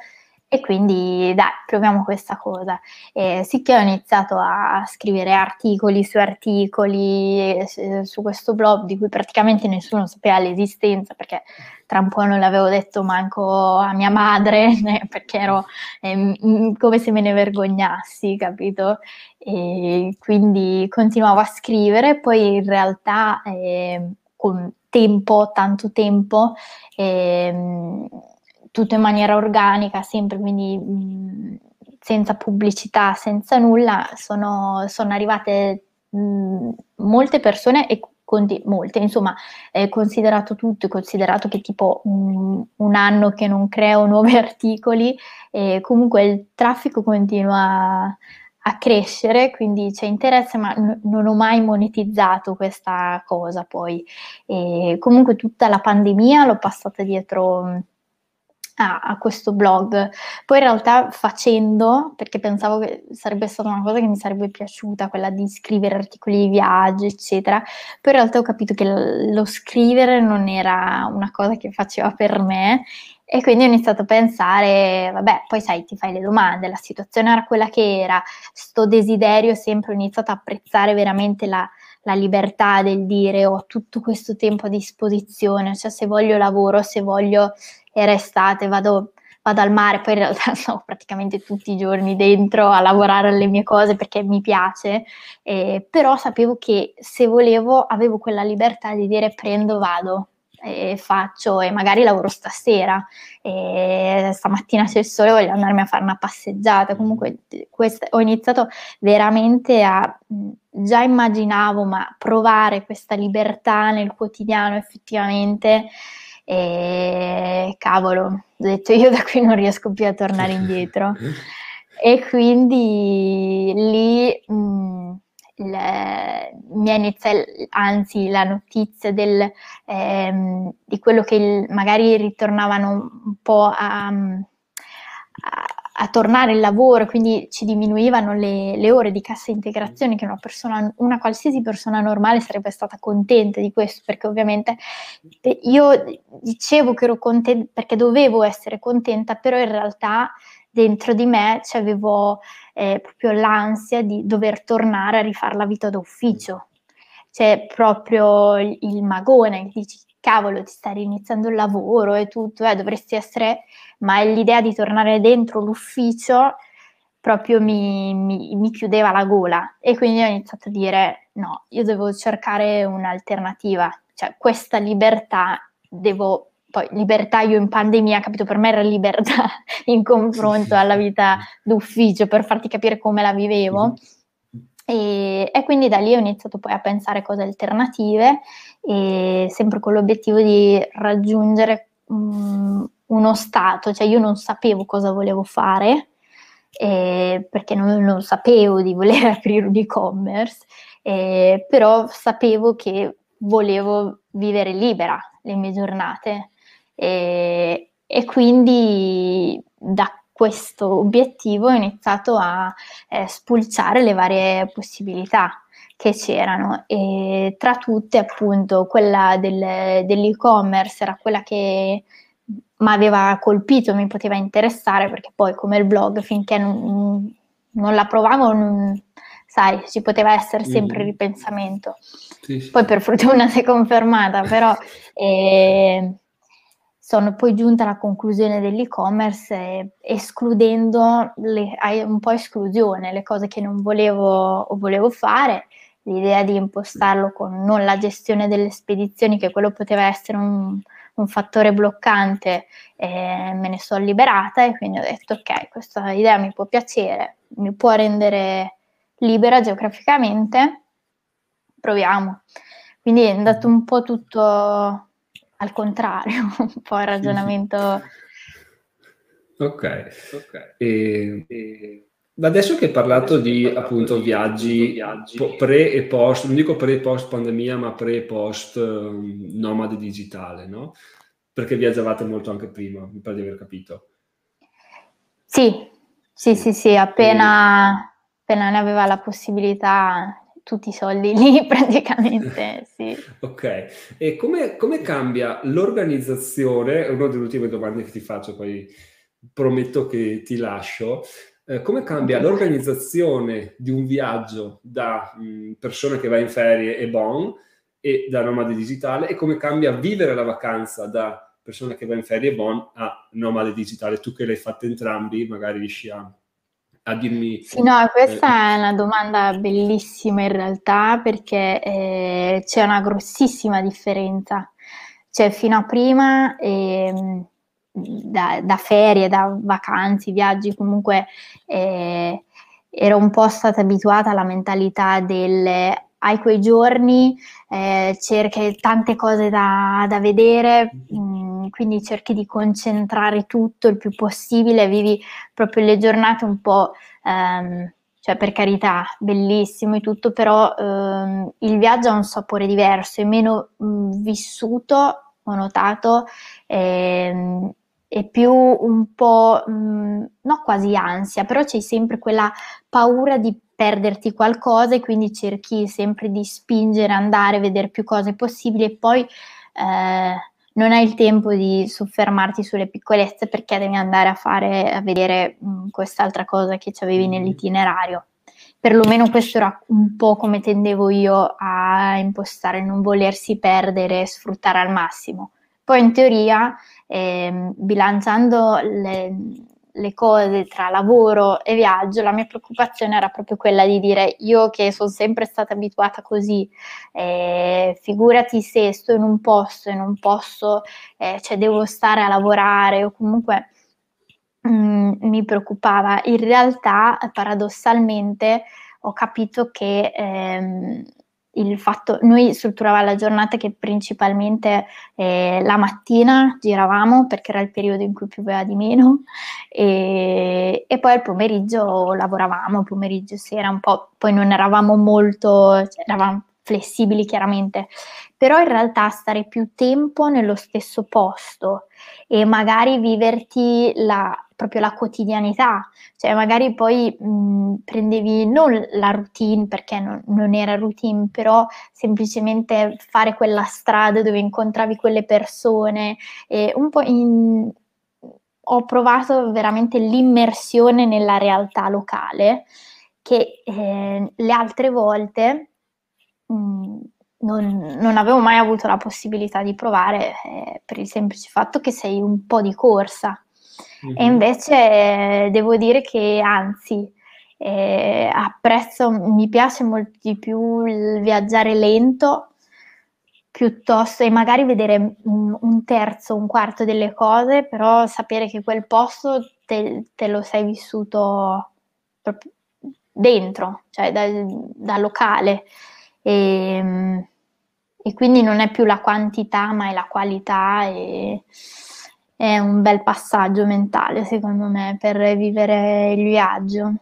e quindi dai, proviamo questa cosa. Eh, sì che ho iniziato a scrivere articoli su articoli eh, su questo blog di cui praticamente nessuno sapeva l'esistenza perché tra un po' non l'avevo detto manco a mia madre perché ero eh, come se me ne vergognassi, capito? E quindi continuavo a scrivere, poi in realtà eh, con tempo, tanto tempo, eh, tutto in maniera organica, sempre quindi mh, senza pubblicità, senza nulla, sono, sono arrivate mh, molte persone e conti- molte, insomma, è considerato tutto, considerato che tipo mh, un anno che non creo nuovi articoli e comunque il traffico continua a crescere, quindi c'è interesse, ma n- non ho mai monetizzato questa cosa poi. E comunque tutta la pandemia l'ho passata dietro a, a, questo blog. Poi in realtà facendo, perché pensavo che sarebbe stata una cosa che mi sarebbe piaciuta, quella di scrivere articoli di viaggio, eccetera, poi in realtà ho capito che lo scrivere non era una cosa che faceva per me e quindi ho iniziato a pensare, vabbè, poi sai, ti fai le domande, la situazione era quella che era, sto desiderio sempre ho iniziato a apprezzare veramente la, la libertà del dire ho tutto questo tempo a disposizione, cioè se voglio lavoro, se voglio era estate, vado, vado al mare, poi in realtà sono praticamente tutti i giorni dentro a lavorare alle mie cose perché mi piace, eh, però sapevo che se volevo avevo quella libertà di dire prendo, vado, e faccio e magari lavoro stasera. E stamattina c'è il sole voglio andarmi a fare una passeggiata. Comunque quest- ho iniziato veramente a già immaginavo ma provare questa libertà nel quotidiano effettivamente e cavolo, ho detto io da qui non riesco più a tornare indietro. e quindi lì mh, le, mi è iniziata, anzi la notizia del, ehm, di quello che il, magari ritornavano un po' a, a a tornare al lavoro, quindi ci diminuivano le, le, ore di cassa integrazione, che una persona, una qualsiasi persona normale sarebbe stata contenta di questo, perché ovviamente eh, io dicevo che ero contenta perché dovevo essere contenta, però in realtà dentro di me c'avevo eh, proprio l'ansia di dover tornare a rifare la vita d'ufficio. C'è proprio il, il magone che dici cavolo, ti stai iniziando il lavoro e tutto, eh, dovresti essere, ma l'idea di tornare dentro l'ufficio proprio mi, mi, mi, chiudeva la gola e quindi ho iniziato a dire no, io devo cercare un'alternativa, cioè questa libertà devo, poi libertà io in pandemia, capito, per me era libertà in confronto alla vita d'ufficio, per farti capire come la vivevo. Mm-hmm. E, e, quindi da lì ho iniziato poi a pensare cose alternative e sempre con l'obiettivo di raggiungere um, uno stato, cioè io non sapevo cosa volevo fare eh, perché non, non, sapevo di voler aprire un e-commerce, eh, però sapevo che volevo vivere libera le mie giornate. E, e quindi da questo obiettivo ho iniziato a eh, spulciare le varie possibilità che c'erano e tra tutte appunto quella del, dell'e-commerce era quella che mi aveva colpito, mi poteva interessare perché poi come il blog finché non, non la provavo non, sai, ci poteva essere sempre mm. ripensamento. Sì, sì. Poi per fortuna si è confermata, però eh, sono poi giunta alla conclusione dell'e-commerce eh, escludendo le, un po' esclusione, le cose che non volevo o volevo fare, l'idea di impostarlo con non la gestione delle spedizioni, che quello poteva essere un, un fattore bloccante, eh, me ne sono liberata e quindi ho detto ok, questa idea mi può piacere, mi può rendere libera geograficamente, proviamo. Quindi è andato un po' tutto al contrario, un po' il ragionamento. Ok, ok. E, e, adesso che hai parlato di appunto viaggi, viaggi pre e post, non dico pre e post pandemia, ma pre e post um, nomade digitale, no? Perché viaggiavate molto anche prima, mi pare di aver capito. Sì, sì, sì, sì, appena, appena ne aveva la possibilità tutti i soldi lì praticamente, sì. ok, e come, come cambia l'organizzazione? Una delle ultime domande che ti faccio, poi prometto che ti lascio. Eh, come cambia l'organizzazione di un viaggio da mh, persona che va in ferie e bon e da nomade digitale e come cambia vivere la vacanza da persona che va in ferie e bon a nomade digitale? Tu che l'hai fatto entrambi, magari riesci a dirmi... Sì, no, questa eh, è una domanda bellissima in realtà perché eh, c'è una grossissima differenza. Cioè, fino a prima, eh, da, da, ferie, da vacanze, viaggi, comunque eh, ero un po' stata abituata alla mentalità del hai quei giorni, eh, cerchi tante cose da, da vedere, mh, mm, quindi cerchi di concentrare tutto il più possibile, vivi proprio le giornate un po' ehm, cioè per carità, bellissimo e tutto, però ehm, il viaggio ha un sapore diverso, è meno mh, vissuto, ho notato, ehm, è più un po', mh, no quasi ansia, però c'è sempre quella paura di perderti qualcosa e quindi cerchi sempre di spingere, andare, vedere più cose possibili e poi eh, non hai il tempo di soffermarti sulle piccolezze perché devi andare a fare, a vedere mh, quest'altra cosa che avevi mm. nell'itinerario. Perlomeno questo era un po' come tendevo io a impostare, non volersi perdere sfruttare al massimo. Poi in teoria, eh, bilanciando le, le cose tra lavoro e viaggio, la mia preoccupazione era proprio quella di dire io che sono sempre stata abituata così, eh, figurati se sto in un posto e non posso, eh, cioè devo stare a lavorare o comunque mh, mm, mi preoccupava. In realtà, paradossalmente, ho capito che ehm, il fatto, noi strutturavamo la giornata che principalmente eh, la mattina giravamo perché era il periodo in cui pioveva di meno e, e poi al pomeriggio lavoravamo, pomeriggio sera un po', poi non eravamo molto, cioè, eravamo flessibili chiaramente, però in realtà stare più tempo nello stesso posto e magari viverti la, proprio la quotidianità, cioè magari poi mh, prendevi non la routine perché non, non, era routine, però semplicemente fare quella strada dove incontravi quelle persone. E un po' in, ho provato veramente l'immersione nella realtà locale che eh, le altre volte mh, non, non, avevo mai avuto la possibilità di provare eh, per il semplice fatto che sei un po' di corsa Mm-hmm. E invece eh, devo dire che anzi, eh, apprezzo, mi piace molto di più il viaggiare lento piuttosto e magari vedere un, terzo, un quarto delle cose, però sapere che quel posto te, te lo sei vissuto proprio dentro, cioè da, da locale. E, e, quindi non è più la quantità, ma è la qualità. E, è un bel passaggio mentale, secondo me, per vivere il viaggio.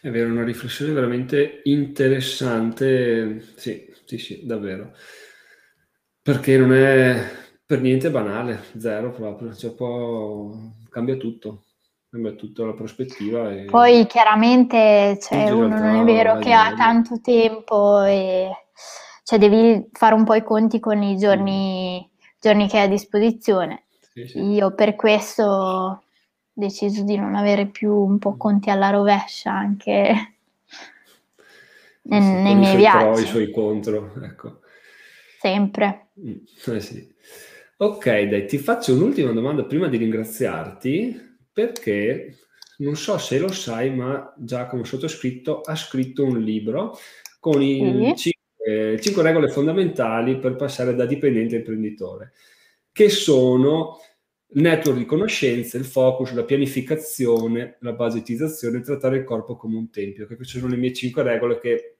È vero, una riflessione veramente interessante, sì, sì, sì, davvero. Perché non è per niente banale, zero proprio, cioè poi cambia tutto, cambia tutto la prospettiva. E... Poi chiaramente cioè, uno non è vero che ha tanto tempo e cioè, devi fare un po' i conti con i giorni... Mm giorni che hai a disposizione. Sì, sì. Io per questo ho deciso di non avere più un po' conti alla rovescia anche nei, sì, nei miei viaggi. Pro, I suoi contro, ecco. Sempre. Mm, eh ok, dai, ti faccio un'ultima domanda prima di ringraziarti perché non so se lo sai, ma Giacomo sottoscritto ha scritto un libro con i sì eh, 5 regole fondamentali per passare da dipendente a imprenditore, che sono il network di conoscenze, il focus, la pianificazione, la budgetizzazione, trattare il corpo come un tempio, che queste sono le mie 5 regole che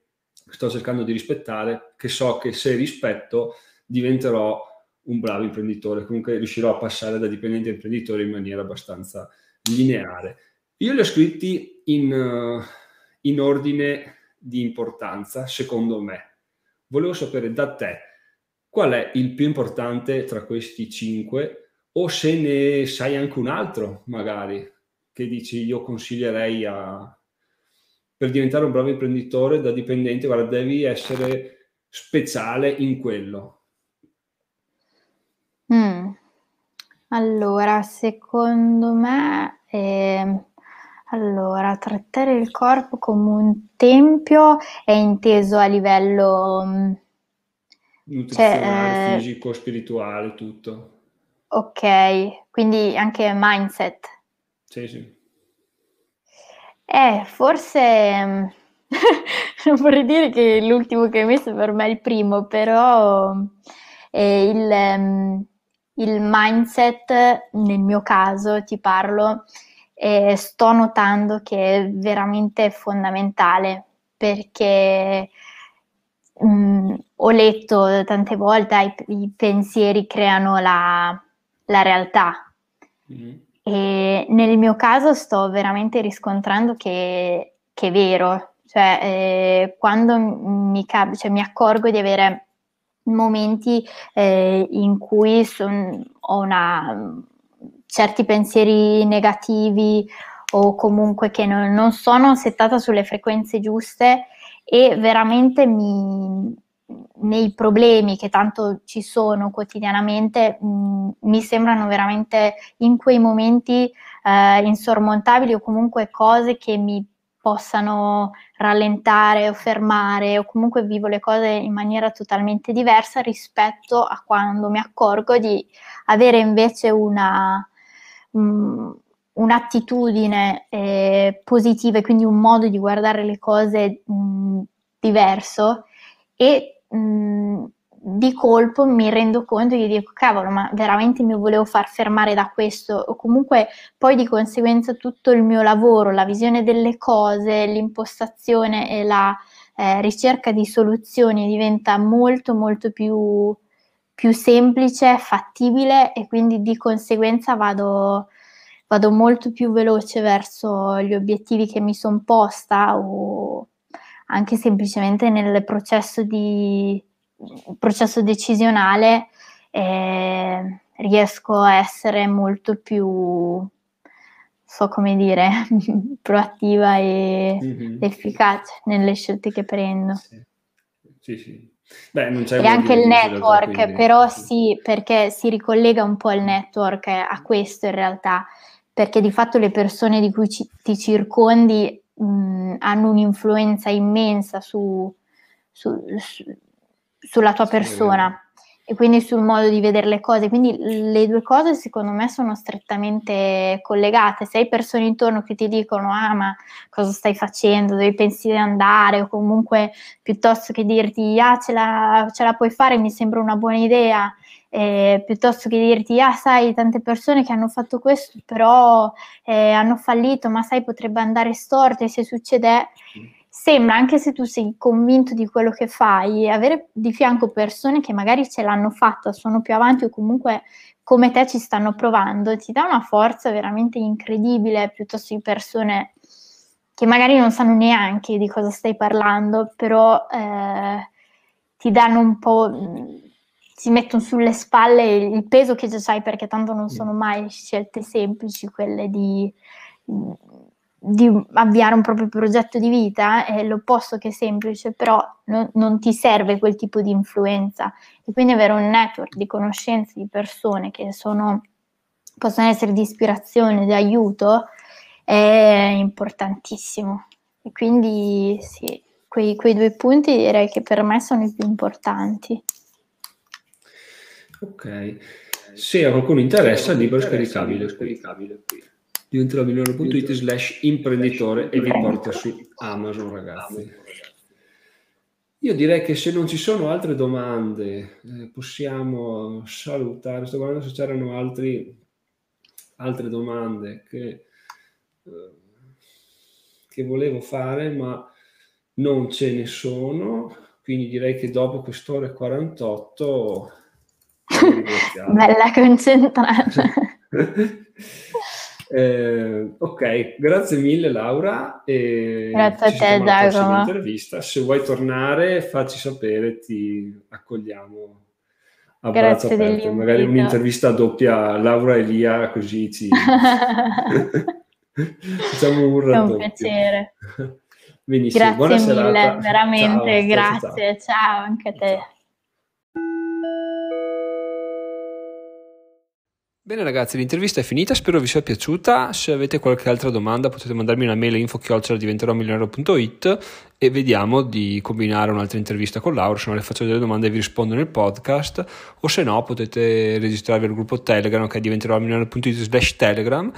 sto cercando di rispettare, che so che se rispetto diventerò un bravo imprenditore, comunque riuscirò a passare da dipendente a imprenditore in maniera abbastanza lineare. Io li ho scritti in, uh, in ordine di importanza, secondo me. Volevo sapere da te qual è il più importante tra questi cinque o se ne sai anche un altro, magari, che dici io consiglierei a... per diventare un bravo imprenditore da dipendente, guarda, devi essere speciale in quello. Mm. Allora, secondo me... Eh allora, trattare il corpo come un tempio è inteso a livello... Mm, Nutrizionale, cioè, fisico, spirituale, tutto. Ok, quindi anche mindset. Sì, sì. Eh, forse... Mm, non vorrei dire che l'ultimo che hai messo per me è il primo, però eh, il, mm, il mindset, nel mio caso ti parlo, e sto notando che è veramente fondamentale perché mh, mm, ho letto tante volte i, i pensieri creano la, la realtà mm-hmm. E nel mio caso sto veramente riscontrando che, che è vero, cioè eh, quando mi, cioè, mi accorgo di avere momenti eh, in cui son, ho una, certi pensieri negativi o comunque che non, non sono settata sulle frequenze giuste e veramente mi, nei problemi che tanto ci sono quotidianamente mh, mm, mi sembrano veramente in quei momenti eh, insormontabili o comunque cose che mi possano rallentare o fermare o comunque vivo le cose in maniera totalmente diversa rispetto a quando mi accorgo di avere invece una, mh, un'attitudine eh, positiva e quindi un modo di guardare le cose mh, diverso e mh, di colpo mi rendo conto e dico cavolo ma veramente mi volevo far fermare da questo? O comunque poi di conseguenza tutto il mio lavoro, la visione delle cose, l'impostazione e la eh, ricerca di soluzioni diventa molto molto più, più semplice, fattibile e quindi di conseguenza vado vado molto più veloce verso gli obiettivi che mi sono posta o anche semplicemente nel processo, di, processo decisionale eh, riesco a essere molto più, so come dire, proattiva e mm-hmm. efficace nelle scelte che prendo. Sì, sì. sì. Beh, e anche il network, quindi. però sì, perché si ricollega un po' il network a questo in realtà, perché di fatto le persone di cui ci, ti circondi mh, hanno un'influenza immensa su, su, su, sulla tua persona e quindi sul modo di vedere le cose. Quindi le due cose secondo me sono strettamente collegate. Se hai persone intorno che ti dicono ah ma cosa stai facendo, dove pensi di andare o comunque piuttosto che dirti ah ce la, ce la puoi fare, mi sembra una buona idea, eh, piuttosto che dirti ah sai tante persone che hanno fatto questo però eh, hanno fallito, ma sai potrebbe andare storto e se succede sembra, anche se tu sei convinto di quello che fai, avere di fianco persone che magari ce l'hanno fatta, sono più avanti o comunque come te ci stanno provando, ti dà una forza veramente incredibile, piuttosto di persone che magari non sanno neanche di cosa stai parlando, però eh, ti danno un po', si mettono sulle spalle il peso che già sai, perché tanto non sono mai scelte semplici quelle di di avviare un proprio progetto di vita è l'opposto che semplice, però no, non ti serve quel tipo di influenza e quindi avere un network di conoscenze di persone che sono, possono essere di ispirazione, di aiuto è importantissimo. E quindi sì, quei, quei due punti direi che per me sono i più importanti. Ok, se a qualcuno interessa, scaricabile, scaricabile qui diventerò slash imprenditore e vi porta su Amazon ragazzi. Io direi che se non ci sono altre domande eh, possiamo salutare, sto guardando se c'erano altri, altre domande che, eh, che volevo fare ma non ce ne sono, quindi direi che dopo quest'ora e 48 bella concentrata Eh, ok, grazie mille Laura. E grazie a te. Intervista. Se vuoi tornare facci sapere, ti accogliamo a grazie aperto. Magari un'intervista doppia Laura e Lia così ci facciamo un raddoppio. È un piacere. Benissimo, grazie mille, serata. veramente, ciao, grazie, ciao, ciao anche a te. Ciao. Bene ragazzi, l'intervista è finita, spero vi sia piaciuta. Se avete qualche altra domanda potete mandarmi una mail a info-diventerò-milionario.it e vediamo di combinare un'altra intervista con Laura, se no le faccio delle domande e vi rispondo nel podcast o se no potete registrarvi al gruppo Telegram che è diventerò-milionario.it slash telegram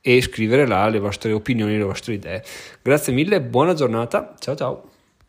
e scrivere là le vostre opinioni, le vostre idee. Grazie mille, buona giornata, ciao ciao!